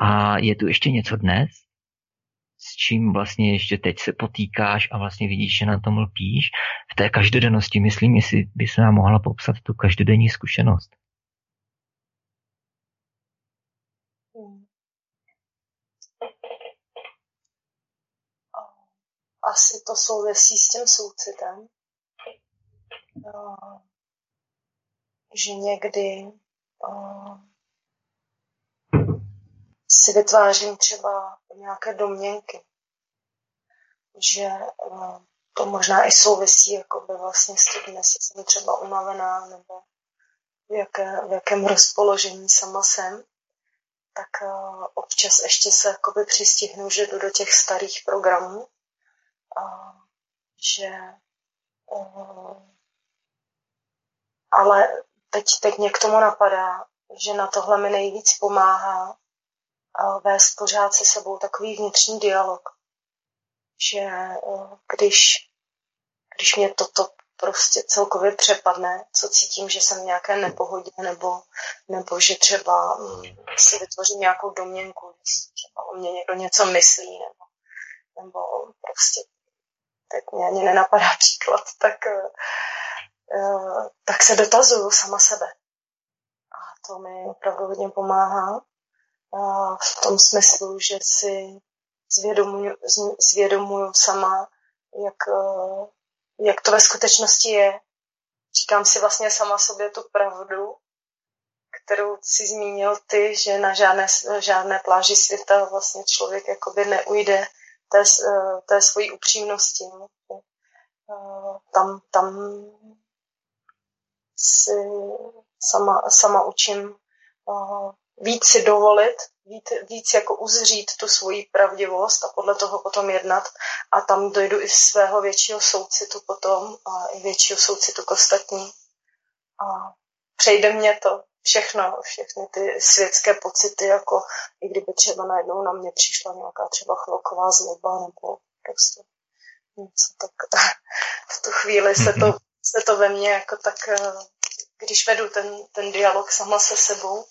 A je tu ještě něco dnes, s čím vlastně ještě teď se potýkáš a vlastně vidíš, že na tom lpíš. V té každodennosti, myslím, jestli by se nám mohla popsat tu každodenní zkušenost. Asi to souvisí s tím soucitem. Že někdy si vytvářím třeba nějaké domněnky, že eh, to možná i souvisí jakoby vlastně s tím, jestli jsem třeba unavená nebo v, jaké, v jakém rozpoložení sama jsem, tak uh, občas ještě se jakoby přistihnu, že jdu do těch starých programů, uh, že uh, ale teď, teď mě k tomu napadá, že na tohle mi nejvíc pomáhá vést pořád se sebou takový vnitřní dialog. Že eh, když, když mě toto prostě celkově přepadne, co cítím, že jsem v nějaké nepohodě, nebo, nebo že třeba mm, si vytvořím nějakou domněnku, třeba o mě někdo něco myslí, nebo, nebo prostě teď mě ani nenapadá příklad, tak, eh, eh, tak se dotazuju sama sebe. A to mi opravdu hodně pomáhá v tom smyslu, že si zvědomuju, zvědomuju sama, jak, eh, jak to ve skutečnosti je. Říkám si vlastně sama sobě tu pravdu, kterou si zmínil ty, že na žádné, žádné pláži světa vlastně člověk jakoby neujde té, eh, té svojí upřímnosti. Eh, tam, tam si sama, sama učím víc si dovolit, víc, víc jako uzřít tu svoji pravdivost a podle toho potom jednat a tam dojdu i svého většího soucitu potom a i většího soucitu k ostatní. A přejde mě to všechno, všechny ty světské pocity, jako i kdyby třeba najednou na mě přišla nějaká třeba chvilková zloba nebo prostě něco tak v tu chvíli se to, se to ve mně jako tak, když vedu ten, ten dialog sama se sebou,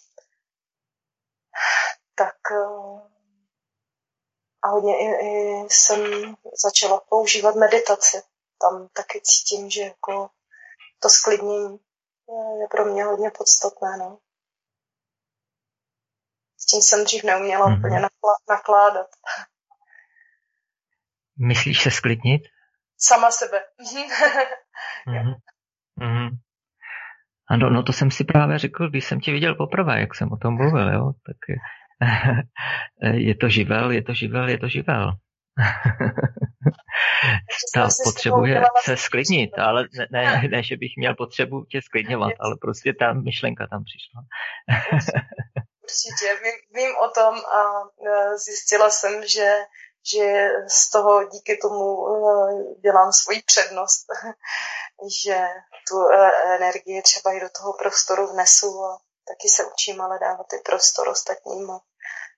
tak eh, a hodně i, i jsem začala používat meditaci. Tam taky cítím, že jako to sklidnění je pro mě hodně podstatné. No. S tím jsem dřív neuměla mm-hmm. úplně nakládat. Myslíš se sklidnit? Sama sebe. mm-hmm. Mm-hmm. Ano, no to jsem si právě řekl, když jsem tě viděl poprvé, jak jsem o tom mluvil, jo, tak je, je to živel, je to živel, je to živel. Ta potřebuje se sklidnit, ale ne, ne, ne, že bych měl potřebu tě sklidňovat, ale prostě ta myšlenka tam přišla. určitě. Vím, vím o tom a zjistila jsem, že, že z toho díky tomu dělám svoji přednost, že tu energii třeba i do toho prostoru vnesu a taky se učím ale dávat ty prostor ostatním a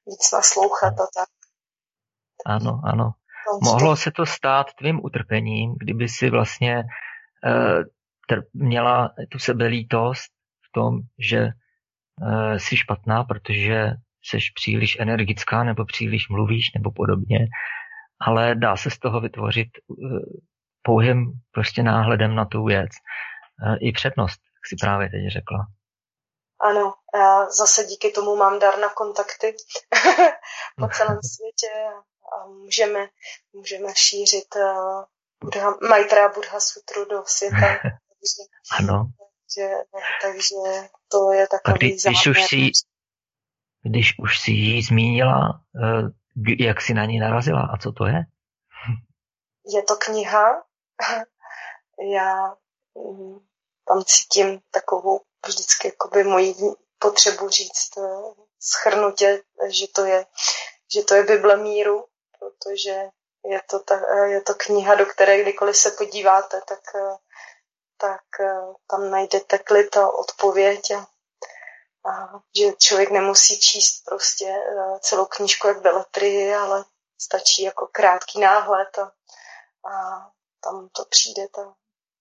víc naslouchat a tak. Ano, ano. Mohlo se to stát tvým utrpením, kdyby si vlastně uh, měla tu sebelítost v tom, že uh, jsi špatná, protože jsi příliš energická nebo příliš mluvíš nebo podobně, ale dá se z toho vytvořit uh, pouhým prostě náhledem na tu věc uh, i přednost, jak si právě teď řekla. Ano, já zase díky tomu mám dar na kontakty po celém světě a můžeme, můžeme šířit uh, Buddha, Maitra Buddha Sutru do světa. takže, ano. Takže, takže to je takový kdy, když už si, když už si ji zmínila, uh, jak si na ní narazila a co to je? Je to kniha. Já mm, tam cítím takovou vždycky jakoby moji potřebu říct uh, schrnutě, že to je, že to je Bible míru, protože je to, ta, je to kniha, do které kdykoliv se podíváte, tak, tak tam najdete klid a odpověď a že člověk nemusí číst prostě e, celou knížku jak beletrii, ale stačí jako krátký náhled a, a tam to přijde, tam,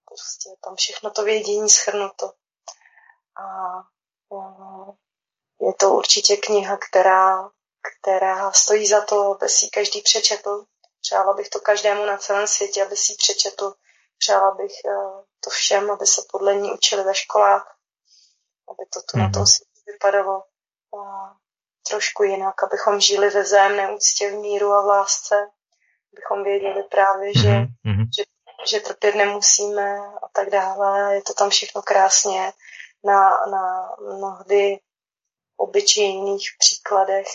prostě tam všechno to vědění schrnuto. A, a je to určitě kniha, která která stojí za to, aby si každý přečetl. Přála bych to každému na celém světě, aby si ji přečetl. Přála bych eh, to všem, aby se podle ní učili ve školách, aby to tu mm-hmm. na tom mhm. světě vypadalo a trošku jinak, abychom žili ve vzájemné úctě, v míru a v lásce, abychom věděli právě, že, mm-hmm. že, že trpět nemusíme a tak dále. Je to tam všechno krásně na, na mnohdy obyčejných příkladech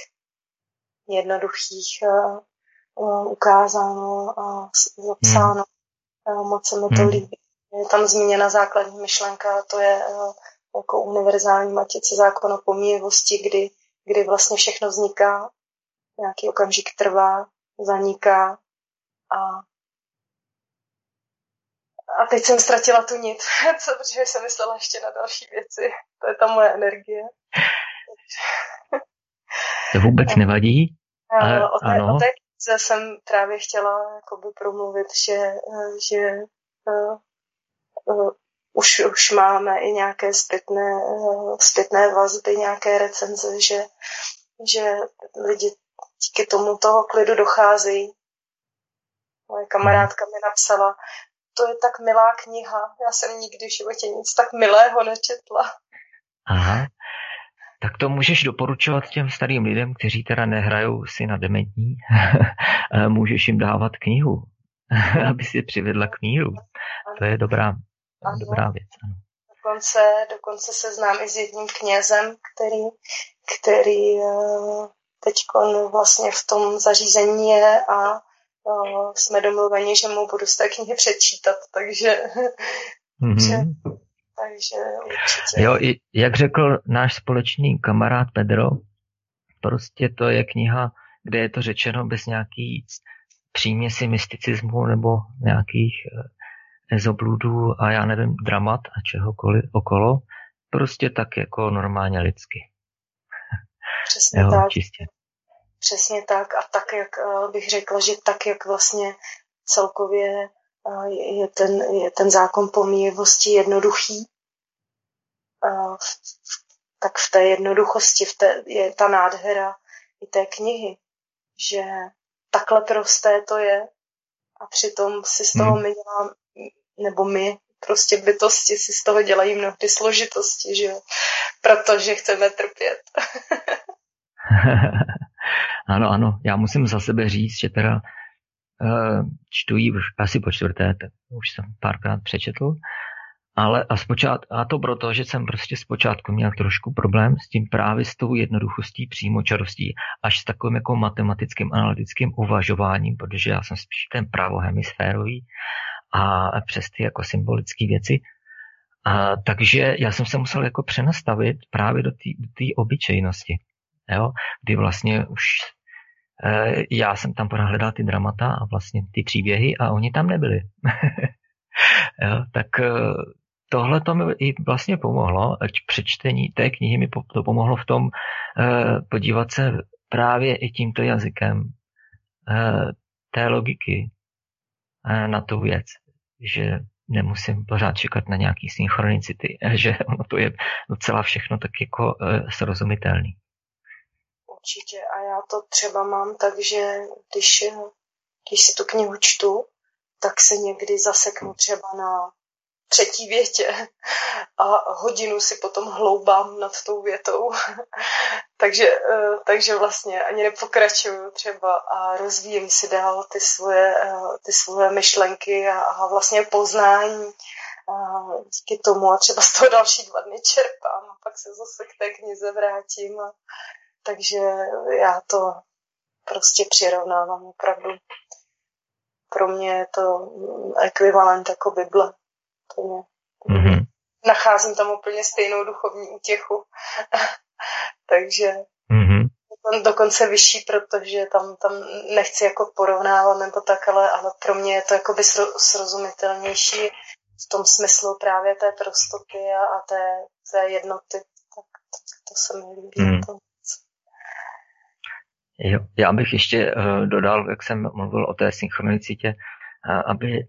jednoduchých uh, uh, ukázáno a zapsáno. Hmm. Moc se mi to hmm. líbí. Je tam zmíněna základní myšlenka, to je uh, jako univerzální matice zákon o pomíjivosti, kdy, kdy vlastně všechno vzniká, nějaký okamžik trvá, zaniká a a teď jsem ztratila tu nit, co, protože jsem myslela ještě na další věci. To je ta moje energie. To vůbec nevadí. Ale, o té, ano. o té knize jsem právě chtěla jakoby promluvit, že, eh, že uh, uh, už, už máme i nějaké zpětné, zpětné vazby, nějaké recenze, že, že lidi díky tomu toho klidu docházejí. Moje kamarádka mi napsala, to je tak milá kniha, já jsem nikdy v životě nic tak milého nečetla. Aha, tak to můžeš doporučovat těm starým lidem, kteří teda nehrajou si na dementní. můžeš jim dávat knihu, aby si přivedla k míru. To je dobrá, ano. dobrá věc. Ano. Dokonce, dokonce se znám i s jedním knězem, který, který eh, teď vlastně v tom zařízení je a eh, jsme domluveni, že mu budu z té knihy přečítat, takže, mm-hmm. že takže určitě. Jo, jak řekl náš společný kamarád Pedro, prostě to je kniha, kde je to řečeno bez nějaký příměsi mysticismu nebo nějakých eh, ezobludů a já nevím, dramat a čehokoliv okolo. Prostě tak jako normálně lidsky. Přesně jo, tak. Čistě. Přesně tak a tak, jak eh, bych řekla, že tak, jak vlastně celkově je ten, je ten zákon pomíjivosti jednoduchý, tak v té jednoduchosti v té, je ta nádhera i té knihy, že takhle prosté to je a přitom si z toho hmm. my děláme, nebo my, prostě bytosti si z toho dělají mnohdy složitosti, že jo? Protože chceme trpět. ano, ano, já musím za sebe říct, že teda uh, čtu ji asi po čtvrté, tak už jsem párkrát přečetl, ale a, zpočát, a to proto, že jsem prostě zpočátku měl trošku problém s tím právě s tou jednoduchostí přímočarostí, až s takovým jako matematickým analytickým uvažováním, protože já jsem spíš ten pravohemisférový a přes ty jako symbolické věci. A, takže já jsem se musel jako přenastavit právě do té obyčejnosti. jo, kdy vlastně už e, já jsem tam hledal ty dramata a vlastně ty příběhy a oni tam nebyli. jo, tak e, tohle to mi i vlastně pomohlo, ať přečtení té knihy mi to pomohlo v tom e, podívat se právě i tímto jazykem e, té logiky e, na tu věc, že nemusím pořád čekat na nějaký synchronicity, že ono to je docela všechno tak jako e, srozumitelný. Určitě a já to třeba mám tak, že když, když si tu knihu čtu, tak se někdy zaseknu třeba na třetí větě a hodinu si potom hloubám nad tou větou. takže, eh, takže vlastně ani nepokračuju třeba a rozvíjím si dál ty svoje, eh, ty svoje myšlenky a, a vlastně poznání a díky tomu a třeba z toho další dva dny čerpám a pak se zase k té knize vrátím. A, takže já to prostě přirovnávám opravdu. Pro mě je to ekvivalent jako Bible úplně. Mm-hmm. Nacházím tam úplně stejnou duchovní útěchu. Takže mm-hmm. dokonce vyšší, protože tam, tam nechci jako porovnávat nebo tak, ale, ale pro mě je to jakoby srozumitelnější v tom smyslu právě té prostoty a, a té, té jednoty. Tak, tak to se mi líbí. Mm. To. Jo, já bych ještě uh, dodal, jak jsem mluvil o té synchronicitě, uh, aby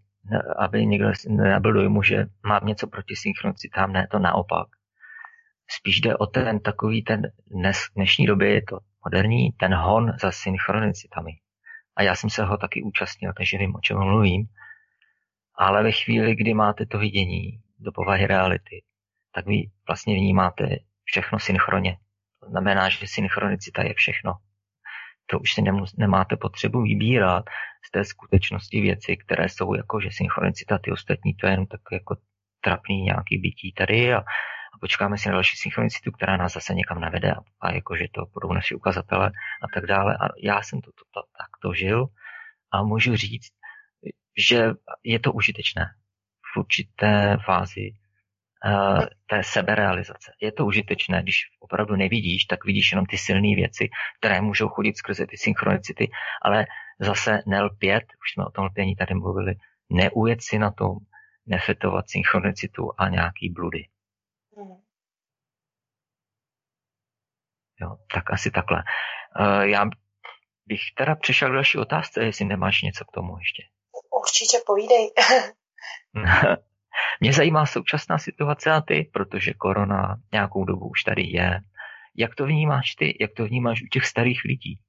aby někdo nebyl dojmu, že mám něco proti synchronicitám, ne, to naopak. Spíš jde o ten takový ten dnes, dnešní době je to moderní, ten hon za synchronicitami. A já jsem se ho taky účastnil, takže vím, o čem mluvím. Ale ve chvíli, kdy máte to vidění do povahy reality, tak vy vlastně vnímáte všechno synchronně. To znamená, že synchronicita je všechno to už si nemus, nemáte potřebu vybírat z té skutečnosti věci, které jsou jako, že synchronicita, ty ostatní, to je jenom tak jako trapný nějaký bytí tady a, a počkáme si na další synchronicitu, která nás zase někam navede a, a jako, že to budou naši ukazatele a tak dále. A já jsem to, to, to takto žil a můžu říct, že je to užitečné v určité fázi té seberealizace. Je to užitečné, když opravdu nevidíš, tak vidíš jenom ty silné věci, které můžou chodit skrze ty synchronicity, ale zase nelpět, už jsme o tom lpění tady mluvili, neujet si na tom, nefetovat synchronicitu a nějaký bludy. Jo, tak asi takhle. Uh, já bych teda přešel k další otázce, jestli nemáš něco k tomu ještě. Určitě povídej. Mě zajímá současná situace a ty, protože korona nějakou dobu už tady je. Jak to vnímáš ty? Jak to vnímáš u těch starých lidí?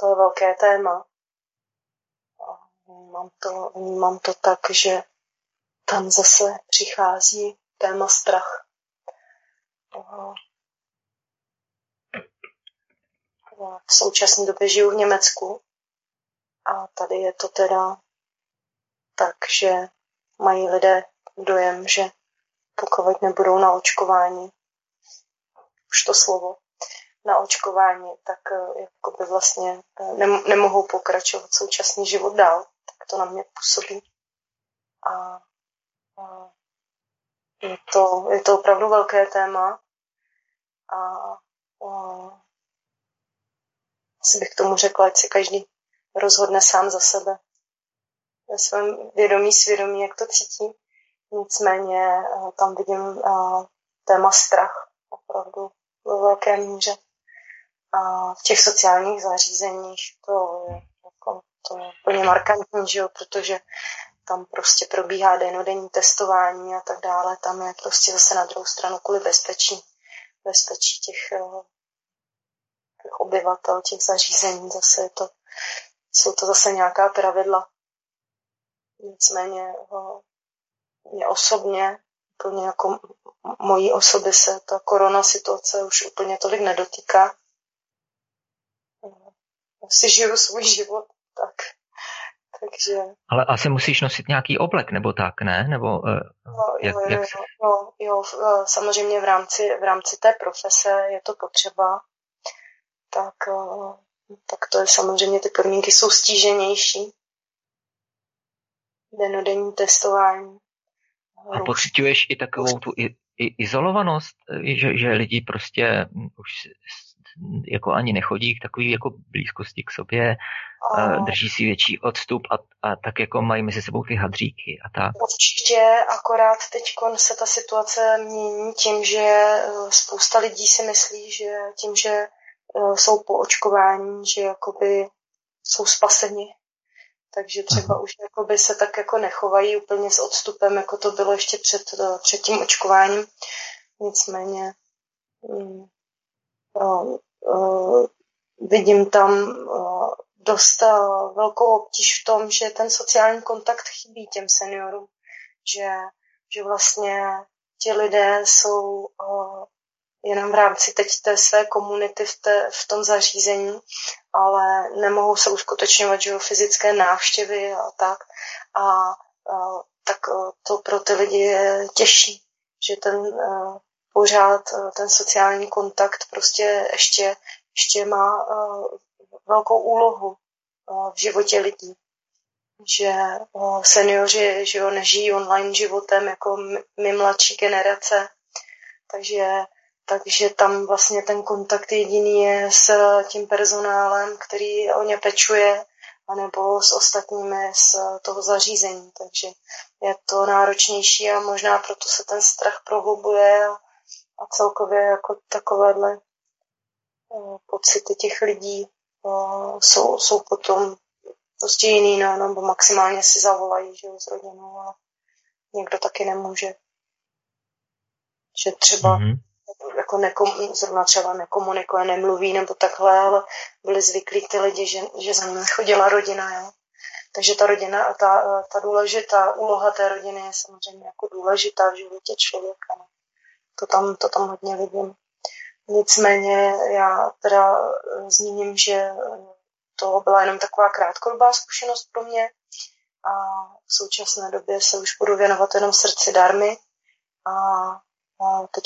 To je velké téma. Mám to, mám to tak, že tam zase přichází téma strach. V současné době žiju v Německu a tady je to teda takže mají lidé dojem, že pokud nebudou na očkování, už to slovo, na očkování, tak eh, jako by vlastně eh, nemohou pokračovat současný život dál. Tak to na mě působí. A, a je, to, je to opravdu velké téma. A, a asi bych tomu řekla, ať si každý rozhodne sám za sebe ve svém vědomí svědomí, jak to cítí. Nicméně eh, tam vidím eh, téma strach opravdu ve velké míře. A v těch sociálních zařízeních to je, jako, to je úplně markantní, že jo, protože tam prostě probíhá denodenní testování a tak dále. Tam je prostě zase na druhou stranu kvůli bezpečí, bezpečí těch, eh, těch obyvatel, těch zařízení. Zase je to, jsou to zase nějaká pravidla, Nicméně mě osobně, úplně jako mojí osoby se ta korona situace už úplně tolik nedotýká. Si žiju svůj život, tak. Takže... Ale asi musíš nosit nějaký oblek, nebo tak, ne? Nebo, uh, no, jak, jo, jak... jo, jo, jo, eh, samozřejmě v rámci, v rámci té profese je to potřeba. Tak, uh, tak to je samozřejmě, ty podmínky jsou stíženější denodenní testování. A pocituješ i takovou tu izolovanost, že, že lidi prostě už jako ani nechodí k takové jako blízkosti k sobě, a... drží si větší odstup a, a tak jako mají mezi sebou ty hadříky a tak. Určitě, akorát teď se ta situace mění tím, že e, spousta lidí si myslí, že tím, že e, jsou po očkování, že jakoby jsou spaseni. Takže třeba už jakoby se tak jako nechovají úplně s odstupem, jako to bylo ještě před, e, před tím očkováním. Nicméně mm, uh, vidím tam uh, dost velkou obtíž v tom, že ten sociální kontakt chybí těm seniorům, že, že vlastně ti lidé jsou jenom v rámci teď té své komunity v, té, v tom zařízení, ale nemohou se uskutečňovat že fyzické návštěvy a tak. A uh, tak uh, to pro ty lidi je těžší, že ten uh, pořád eh, ten sociální kontakt prostě ještě, ještě má eh, velkou úlohu eh, v životě lidí. Že seniori že jo, nežijí online životem jako my mladší generace, takže, takže tam vlastně ten kontakt jediný je s tím personálem, který o ně pečuje, anebo s ostatními z toho zařízení. Takže je to náročnější a možná proto se ten strach prohlubuje a celkově jako takovéhle eh, pocity těch lidí eh, jsou, jsou potom prostě jiný, no, nebo maximálně si zavolají, že s rodinou a někdo taky nemůže. Že třeba mm-hmm. Jako nekom, zrovna třeba nekomunikuje, nemluví nebo takhle, ale byli zvyklí ty lidi, že, že za nimi chodila rodina, jo. Takže ta rodina a ta, ta důležitá úloha té rodiny je samozřejmě jako důležitá v životě člověka. No. To tam, to tam hodně vidím. Nicméně já teda eh, zmíním, že to byla jenom taková krátkodobá zkušenost pro mě a v současné době se už budu věnovat jenom srdci darmy a, a teď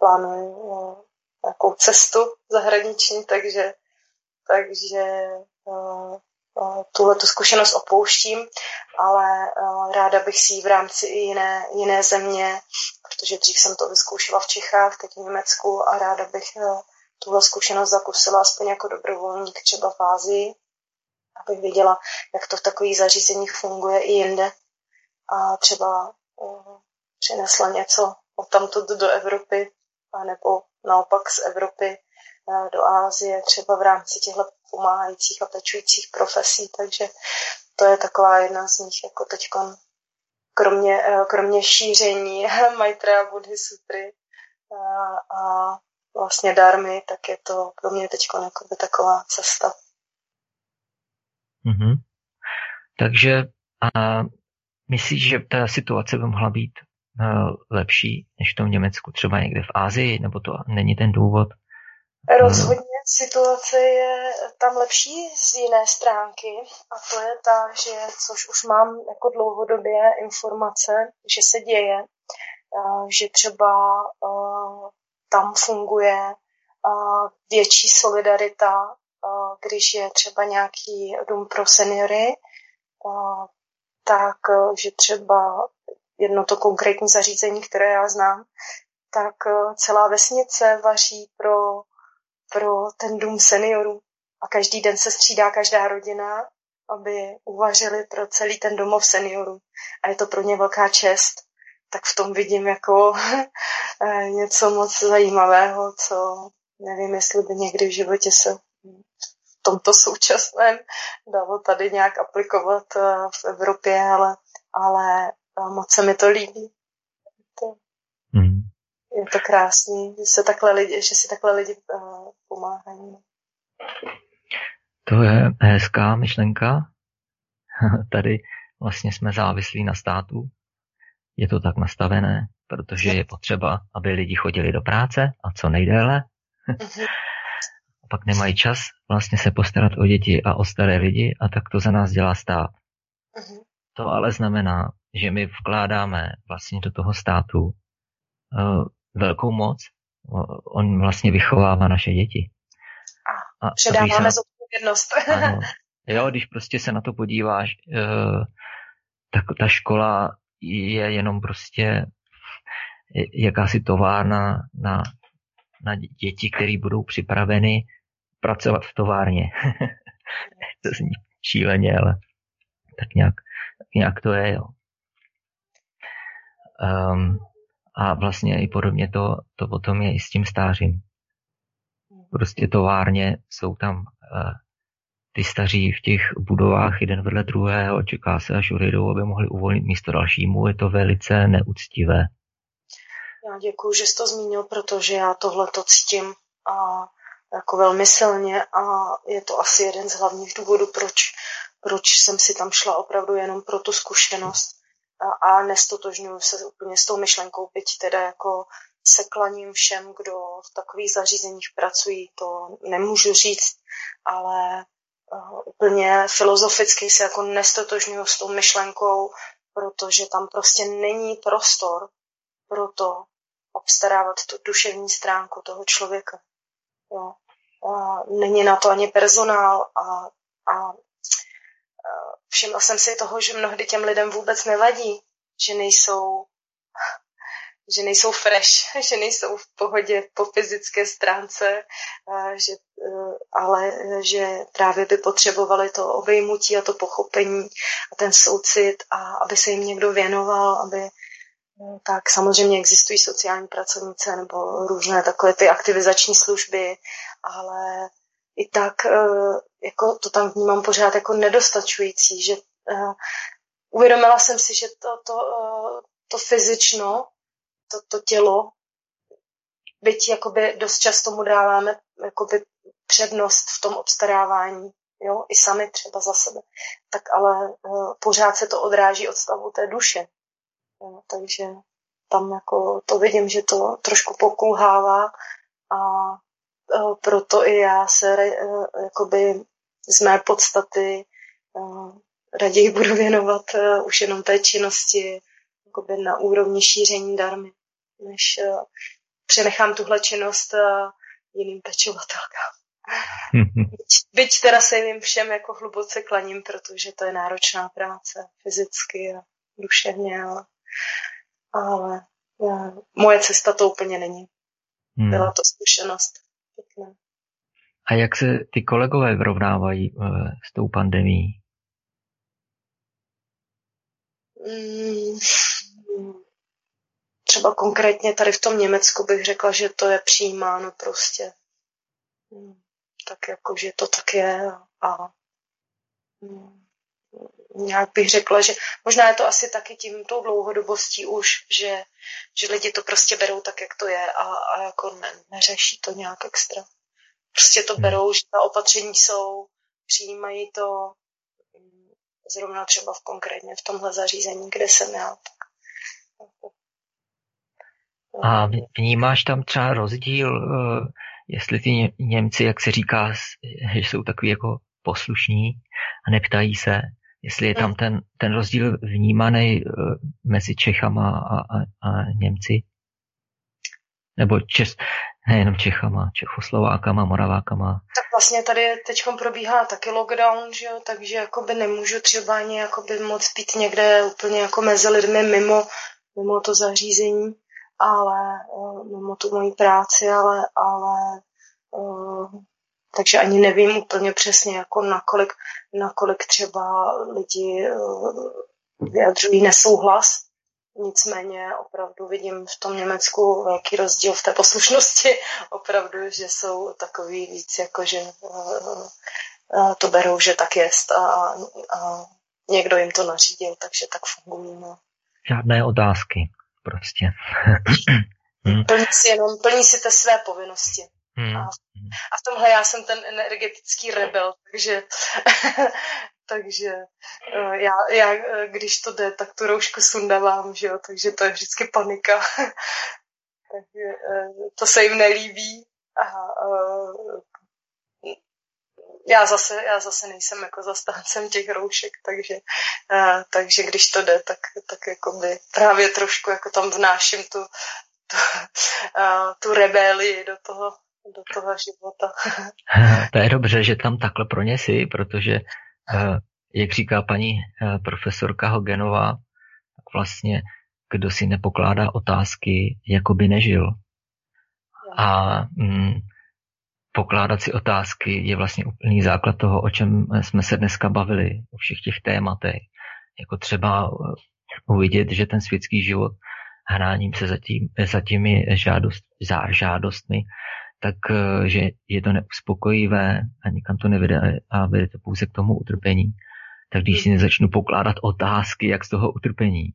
plánuji eh, nějakou cestu zahraniční, takže, takže eh, tuhle tu zkušenost opouštím, ale ráda bych si ji v rámci i jiné, jiné země, protože dřív jsem to vyzkoušela v Čechách, teď v Německu a ráda bych tuhle zkušenost zakusila aspoň jako dobrovolník třeba v Ázii, abych viděla, jak to v takových zařízeních funguje i jinde. A třeba přinesla něco od tamtud do Evropy, nebo naopak z Evropy do Ázie, třeba v rámci těchto pomáhajících a pečujících profesí, takže to je taková jedna z nich, jako teď kromě, eh, kromě šíření Maitra a Buddhy Sutry a, a vlastně darmy, tak je to pro mě teď taková cesta. Mm-hmm. Takže a myslíš, že ta situace by mohla být lepší než v tom Německu, třeba někde v Ázii, nebo to není ten důvod? Rozhodně situace je tam lepší z jiné stránky a to je ta, že což už mám jako dlouhodobě informace, že se děje, že třeba tam funguje větší solidarita, když je třeba nějaký dům pro seniory, tak že třeba jedno to konkrétní zařízení, které já znám, tak celá vesnice vaří pro pro ten dům seniorů. A každý den se střídá každá rodina, aby uvařili pro celý ten domov seniorů. A je to pro ně velká čest. Tak v tom vidím jako eh, něco moc zajímavého, co nevím, jestli by někdy v životě se v tomto současném dalo tady nějak aplikovat eh, v Evropě, ale, ale eh, moc se mi to líbí. To, mm je to krásný, že, se takhle lidi, že si takhle lidi uh, pomáhají. To je hezká myšlenka. Tady vlastně jsme závislí na státu. Je to tak nastavené, protože je potřeba, aby lidi chodili do práce a co nejdéle. Mhm. a pak nemají čas vlastně se postarat o děti a o staré lidi a tak to za nás dělá stát. Mhm. To ale znamená, že my vkládáme vlastně do toho státu eh, velkou moc. On vlastně vychovává naše děti. A předáváme se... zodpovědnost. Ano. Jo, když prostě se na to podíváš, eh, tak ta škola je jenom prostě jakási továrna na, na děti, které budou připraveny pracovat v továrně. to zní šíleně, ale tak nějak, tak nějak to je, jo. Um, a vlastně i podobně to, to potom je i s tím stářím. Prostě továrně jsou tam uh, ty staří v těch budovách jeden vedle druhého, čeká se, až odejdou, aby mohli uvolnit místo dalšímu. Je to velice neúctivé. Já děkuji, že jsi to zmínil, protože já tohle to cítím a jako velmi silně a je to asi jeden z hlavních důvodů, proč, proč jsem si tam šla opravdu jenom pro tu zkušenost a, nestotožňuji se úplně s tou myšlenkou, byť teda jako se klaním všem, kdo v takových zařízeních pracují, to nemůžu říct, ale uh, úplně filozoficky se jako nestotožňuji s tou myšlenkou, protože tam prostě není prostor pro to obstarávat tu duševní stránku toho člověka. Jo. A není na to ani personál a, a všimla jsem si toho, že mnohdy těm lidem vůbec nevadí, že nejsou že nejsou fresh, že nejsou v pohodě po fyzické stránce, že, e, ale že právě by potřebovali to obejmutí a to pochopení a ten soucit a aby se jim někdo věnoval, aby tak samozřejmě existují sociální pracovnice nebo různé takové ty aktivizační služby, ale i tak e, jako to tam vnímám pořád jako nedostačující, že e, uvědomila jsem si, že to, to, e, to fyzično, to, to tělo, byť jakoby dost často mu dáváme jakoby přednost v tom obstarávání, jo, i sami třeba za sebe, tak ale pořád se to odráží od stavu té duše. Jo, takže tam jako to vidím, že to trošku pokulhává a proto i já se eh, jakoby z mé podstaty eh, raději budu věnovat už jenom té činnosti jakoby na úrovni šíření darmy, než přenechám tuhle činnost jiným pečovatelkám. Byť teda se jim všem jako hluboce klaním, protože to je náročná práce fyzicky a duševně, ale, ale moje cesta to úplně není. Hmm. Byla to zkušenost pěkné. A jak se ty kolegové vyrovnávají uh, s tou pandemí? Mm, třeba konkrétně tady v tom Německu bych řekla, že to je přijímáno prostě. Mm, tak jako, že to tak je a mm, nějak bych řekla, že možná je to asi taky tím tou dlouhodobostí už, že, že lidi to prostě berou tak, jak to je a, a jako ne, neřeší to nějak extra. Prostě to hmm. berou, že ta opatření jsou, přijímají to zrovna třeba v konkrétně v tomhle zařízení, kde jsem já. Tak, a vnímáš tam třeba rozdíl, eh, jestli ty Němci, jak se říká, že jsou takový jako poslušní a neptají se, jestli je tam ten, ten rozdíl vnímaný uh, mezi Čechama a, a, a Němci. Nebo Čes, nejenom Čechama, Čechoslovákama, Moravákama. Tak vlastně tady teď probíhá taky lockdown, že jo? takže jakoby nemůžu třeba ani jakoby moc být někde úplně jako mezi lidmi mimo, mimo to zařízení, ale uh, mimo tu moji práci, ale, ale takže ani nevím úplně přesně, jako nakolik, nakolik třeba lidi eh, vyjadřují nesouhlas. Nicméně opravdu vidím v tom Německu velký rozdíl v té poslušnosti. Opravdu, že jsou takový víc, jako že eh, eh, to berou, že tak jest a, a někdo jim to nařídil, takže tak fungují. No. Žádné otázky prostě. plní si jenom, plní si ty své povinnosti. Hmm. A, a v tomhle já jsem ten energetický rebel, takže, takže eh, já, já, eh, když to jde, tak tu roušku sundávám, že jo, takže to je vždycky panika. takže eh, to se jim nelíbí. A, já zase, já zase nejsem jako zastáncem těch roušek, takže, takže když to jde, tak, tak jako by právě trošku jako tam vnáším tu, tu, tu rebelii do toho, do toho života. to je dobře, že tam takhle pro ně si, protože, eh, jak říká paní eh, profesorka Hogenová, tak vlastně kdo si nepokládá otázky, jako by nežil. A mm, pokládat si otázky je vlastně úplný základ toho, o čem jsme se dneska bavili, o všech těch tématech. Jako třeba uvidět, že ten světský život hráním se za, tím, za těmi žádost, za žádostmi, tak uh, že je to neuspokojivé a nikam to nevede a vede to pouze k tomu utrpení. Tak když si nezačnu pokládat otázky, jak z toho utrpení,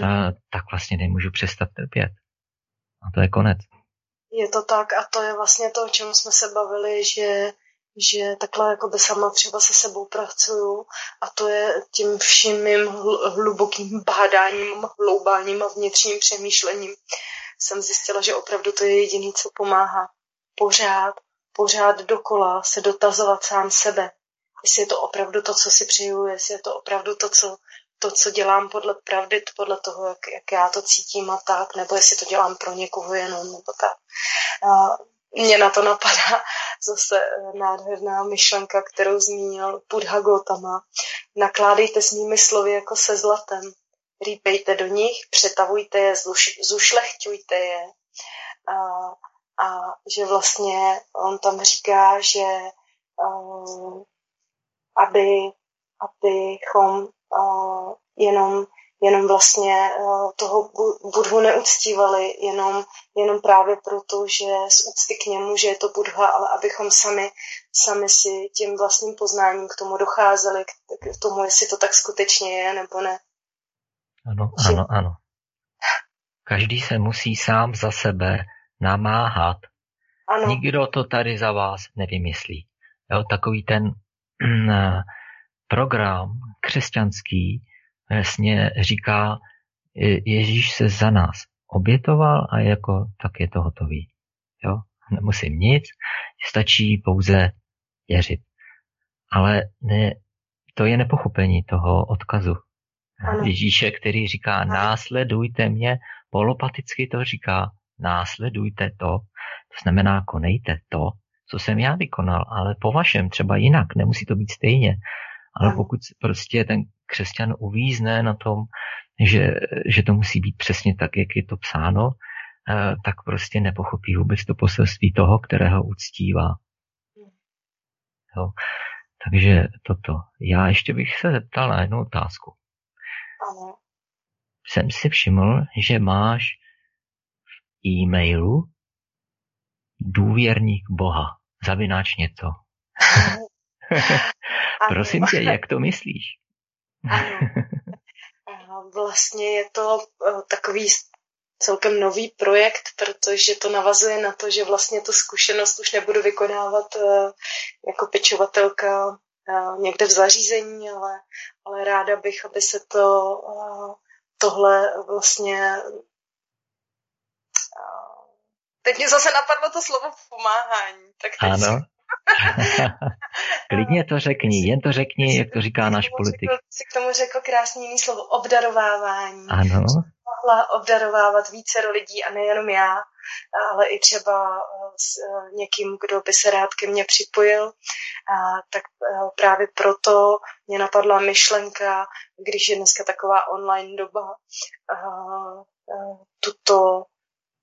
ta, tak vlastně nemůžu přestat trpět. A to je konec. Je to tak a to je vlastně to, o čem jsme se bavili, že, že takhle jako by sama třeba se sebou pracuju a to je tím vším mým hlubokým bádáním, hloubáním a vnitřním přemýšlením jsem zjistila, že opravdu to je jediné, co pomáhá. Pořád, pořád dokola se dotazovat sám sebe. Jestli je to opravdu to, co si přeju, jestli je to opravdu to, co, to, co dělám podle pravdy, podle toho, jak, jak já to cítím a tak, nebo jestli to dělám pro někoho jenom, nebo tak. A mně na to napadá zase eh, nádherná myšlenka, kterou zmínil Buddha Gautama. Nakládejte s nimi slovy jako se zlatem. Rýpejte do nich, přetavujte je, zušlechťujte je. A, a že vlastně on tam říká, že um, aby, abychom uh, jenom, jenom vlastně uh, toho Budhu neuctívali, jenom, jenom právě proto, že z úcty k němu, že je to Budha, ale abychom sami, sami si tím vlastním poznáním k tomu docházeli, k, k tomu, jestli to tak skutečně je nebo ne. Ano, ano, ano. Každý se musí sám za sebe namáhat. Ano. Nikdo to tady za vás nevymyslí. Jo, takový ten program křesťanský vlastně říká, Ježíš se za nás obětoval a jako tak je to hotový. Jo? Nemusím nic, stačí pouze věřit. Ale ne, to je nepochopení toho odkazu. Ano. Ježíše, který říká, ano. následujte mě, polopaticky to říká, následujte to, to znamená, konejte to, co jsem já vykonal, ale po vašem, třeba jinak, nemusí to být stejně. Ale pokud prostě ten křesťan uvízne na tom, že, že to musí být přesně tak, jak je to psáno, eh, tak prostě nepochopí vůbec to poselství toho, kterého uctívá. Jo. Takže toto. Já ještě bych se zeptal na jednu otázku. Jsem si všiml, že máš v e-mailu důvěrník Boha, zavináč něco. Prosím tě, jak to myslíš? Ano. Vlastně je to eh, takový celkem nový projekt, protože to navazuje na to, že vlastně tu zkušenost už nebudu vykonávat eh, jako pečovatelka někde v zařízení, ale, ale ráda bych, aby se to tohle vlastně Teď mě zase napadlo to slovo pomáhání. Tak teď ano. Klidně to řekni, jen to řekni, jak to říká náš politik. Si k tomu řekl krásný jiný slovo, obdarovávání. Ano. Mohla obdarovávat více lidí a nejenom já, ale i třeba eh, s eh, někým, kdo by se rád ke mně připojil. Tak eh, právě proto mě napadla myšlenka, když je dneska taková online doba, tuto,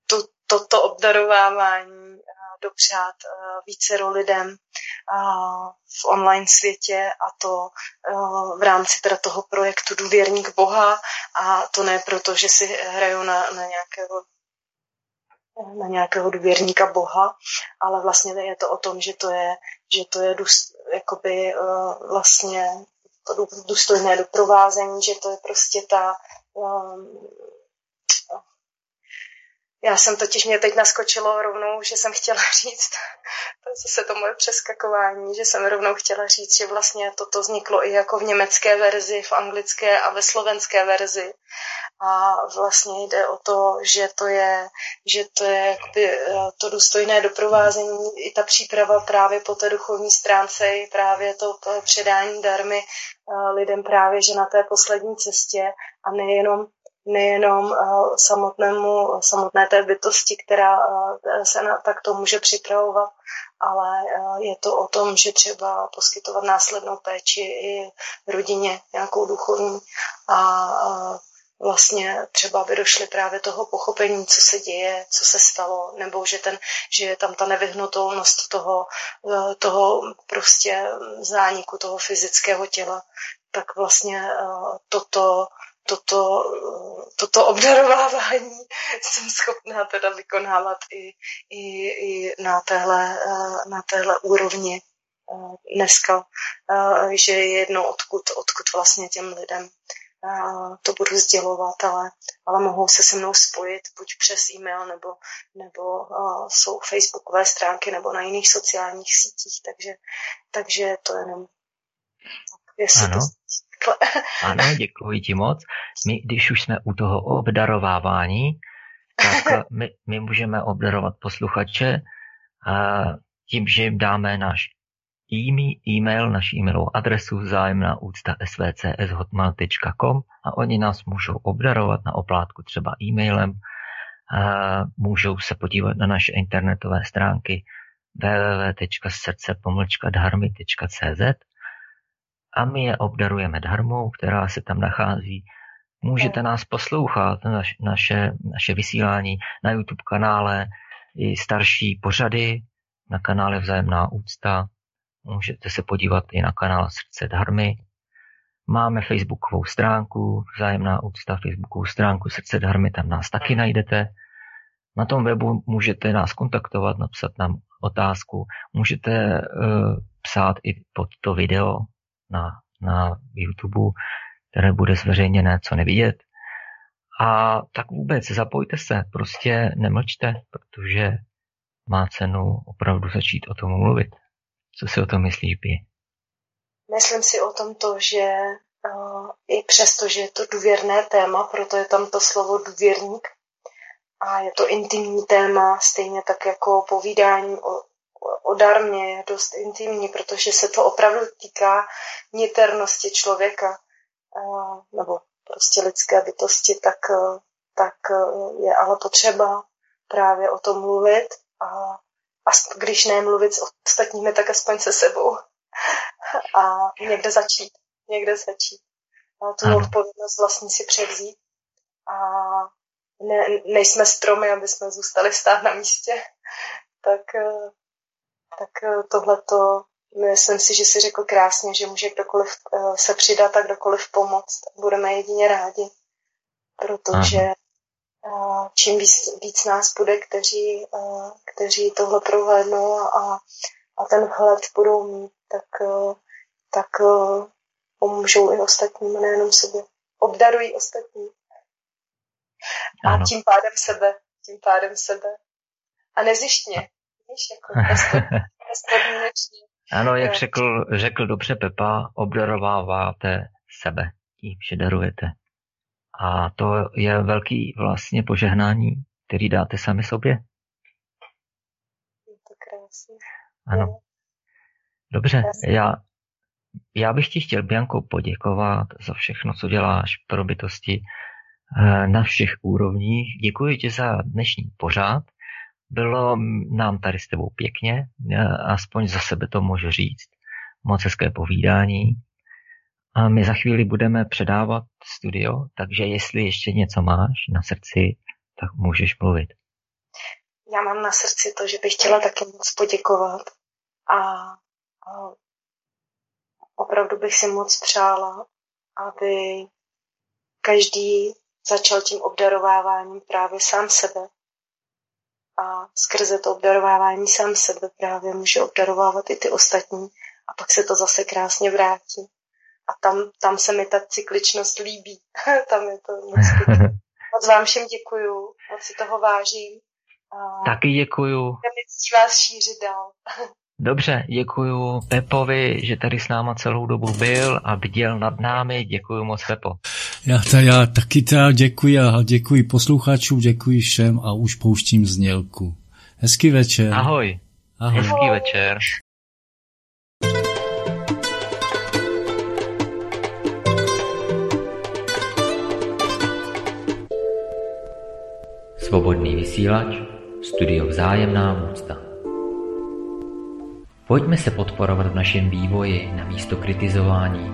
tu, toto obdarovávání dopřát eh, více lidem v online světě a to v rámci teda toho projektu Důvěrník Boha a to ne proto, že si hraju na, na nějakého na nějakého důvěrníka Boha, ale vlastně je to o tom, že to je, že to je důst, jakoby vlastně to důstojné doprovázení, že to je prostě ta já jsem totiž, mě teď naskočilo rovnou, že jsem chtěla říct, to je zase to moje přeskakování, že jsem rovnou chtěla říct, že vlastně toto vzniklo i jako v německé verzi, v anglické a ve slovenské verzi. A vlastně jde o to, že to je, že to je jakoby eh, to důstojné doprovázení, i ta příprava právě po té duchovní stránce, i právě to předání darmy eh, lidem právě, že na té poslední cestě a nejenom nejenom uh, samotnému, samotné té bytosti, která uh, se na, takto může připravovat, ale uh, je to o tom, že třeba poskytovat následnou péči i rodině, nějakou duchovní. A vlastně třeba by došly právě toho pochopení, co se děje, co se stalo, nebo že, ten, že je tam ta nevyhnutelnost toho, eh, toho prostě zániku toho fyzického těla, tak vlastně eh, toto, toto, toto obdarovávání jsem schopná teda vykonávat i, i, i na, téhle, eh, na téhle úrovni dneska, že je jedno, odkud, odkud vlastně těm lidem to budu sdělovat, ale, ale mohou se se mnou spojit buď přes e-mail, nebo, nebo uh, jsou facebookové stránky, nebo na jiných sociálních sítích, takže, takže to jenom jestli ano. To... ano, děkuji ti moc. My, když už jsme u toho obdarovávání, tak my, my můžeme obdarovat posluchače a tím, že jim dáme náš e-mail, naši e-mailovou adresu zájemná úcta svcs.hotmail.com a oni nás můžou obdarovat na oplátku třeba e-mailem, a můžou se podívat na naše internetové stránky www.srdce-dharmy.cz a my je obdarujeme dharmou, která se tam nachází. Můžete nás poslouchat, naš, naše, naše vysílání na YouTube kanále, i starší pořady na kanále Vzájemná úcta, Můžete se podívat i na kanál Srdce Dharmy. Máme facebookovou stránku, vzájemná úcta facebookovou stránku Srdce Dharmy, tam nás taky najdete. Na tom webu můžete nás kontaktovat, napsat nám otázku, můžete uh, psát i pod to video na, na YouTube, které bude zveřejněné, co nevidět. A tak vůbec zapojte se, prostě nemlčte, protože má cenu opravdu začít o tom mluvit. Co si o tom myslíš, Bí? Myslím si o tom to, že uh, i přesto, že je to důvěrné téma, proto je tam to slovo důvěrník, a je to intimní téma, stejně tak jako povídání o, o darmě je dost intimní, protože se to opravdu týká niternosti člověka, uh, nebo prostě lidské bytosti, tak, uh, tak je ale potřeba právě o tom mluvit a a když nemluvit s ostatními, tak aspoň se sebou. A někde začít. Někde začít. A tu odpovědnost vlastně si převzít. A ne, nejsme stromy, aby jsme zůstali stát na místě. Tak, eh, tak eh, tohleto myslím si, že si řekl krásně, že může kdokoliv eh, se přidat a kdokoliv pomoct. Budeme jedině rádi, protože Aha čím víc, víc nás bude, kteří, kteří tohle prohlédnou a, a ten vhled budou mít, tak, tak pomůžou i ostatním, nejenom sobě. Obdarují ostatní. A ano. tím pádem sebe. Tím pádem sebe. A nezištně. Víš, jako. Ano, jak řekl, řekl dobře Pepa, obdarováváte sebe tím, že darujete. A to je velký vlastně požehnání, který dáte sami sobě. Je to krásné. Ano. Dobře, já, já bych ti chtěl, Bianko, poděkovat za všechno, co děláš pro bytosti eh, na všech úrovních. Děkuji ti za dnešní pořád. Bylo nám tady s tebou pěkně, aspoň za sebe to můžu říct. Moc hezké povídání. A my za chvíli budeme předávat studio, takže jestli ještě něco máš na srdci, tak můžeš mluvit. Já mám na srdci to, že bych chtěla taky moc poděkovat a, a opravdu bych si moc přála, aby každý začal tím obdarováváním právě sám sebe. A skrze to obdarovávání sám sebe právě může obdarovávat i ty ostatní a pak se to zase krásně vrátí a tam, tam se mi ta cykličnost líbí. tam je to moc Moc vám všem děkuju, moc si toho vážím. A Taky děkuju. Chci vás šířit dál. Dobře, děkuju Pepovi, že tady s náma celou dobu byl a bděl nad námi. Děkuju moc, Pepo. Já, ta, já taky teda děkuji a děkuji posluchačům, děkuji všem a už pouštím znělku. Hezký večer. Ahoj. Ahoj. Hezký večer. Svobodný vysílač, studio Vzájemná úcta. Pojďme se podporovat v našem vývoji na místo kritizování,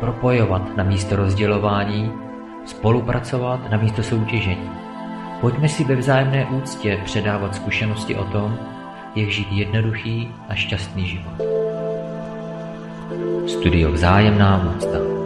propojovat na místo rozdělování, spolupracovat na místo soutěžení. Pojďme si ve vzájemné úctě předávat zkušenosti o tom, jak žít jednoduchý a šťastný život. Studio Vzájemná úcta.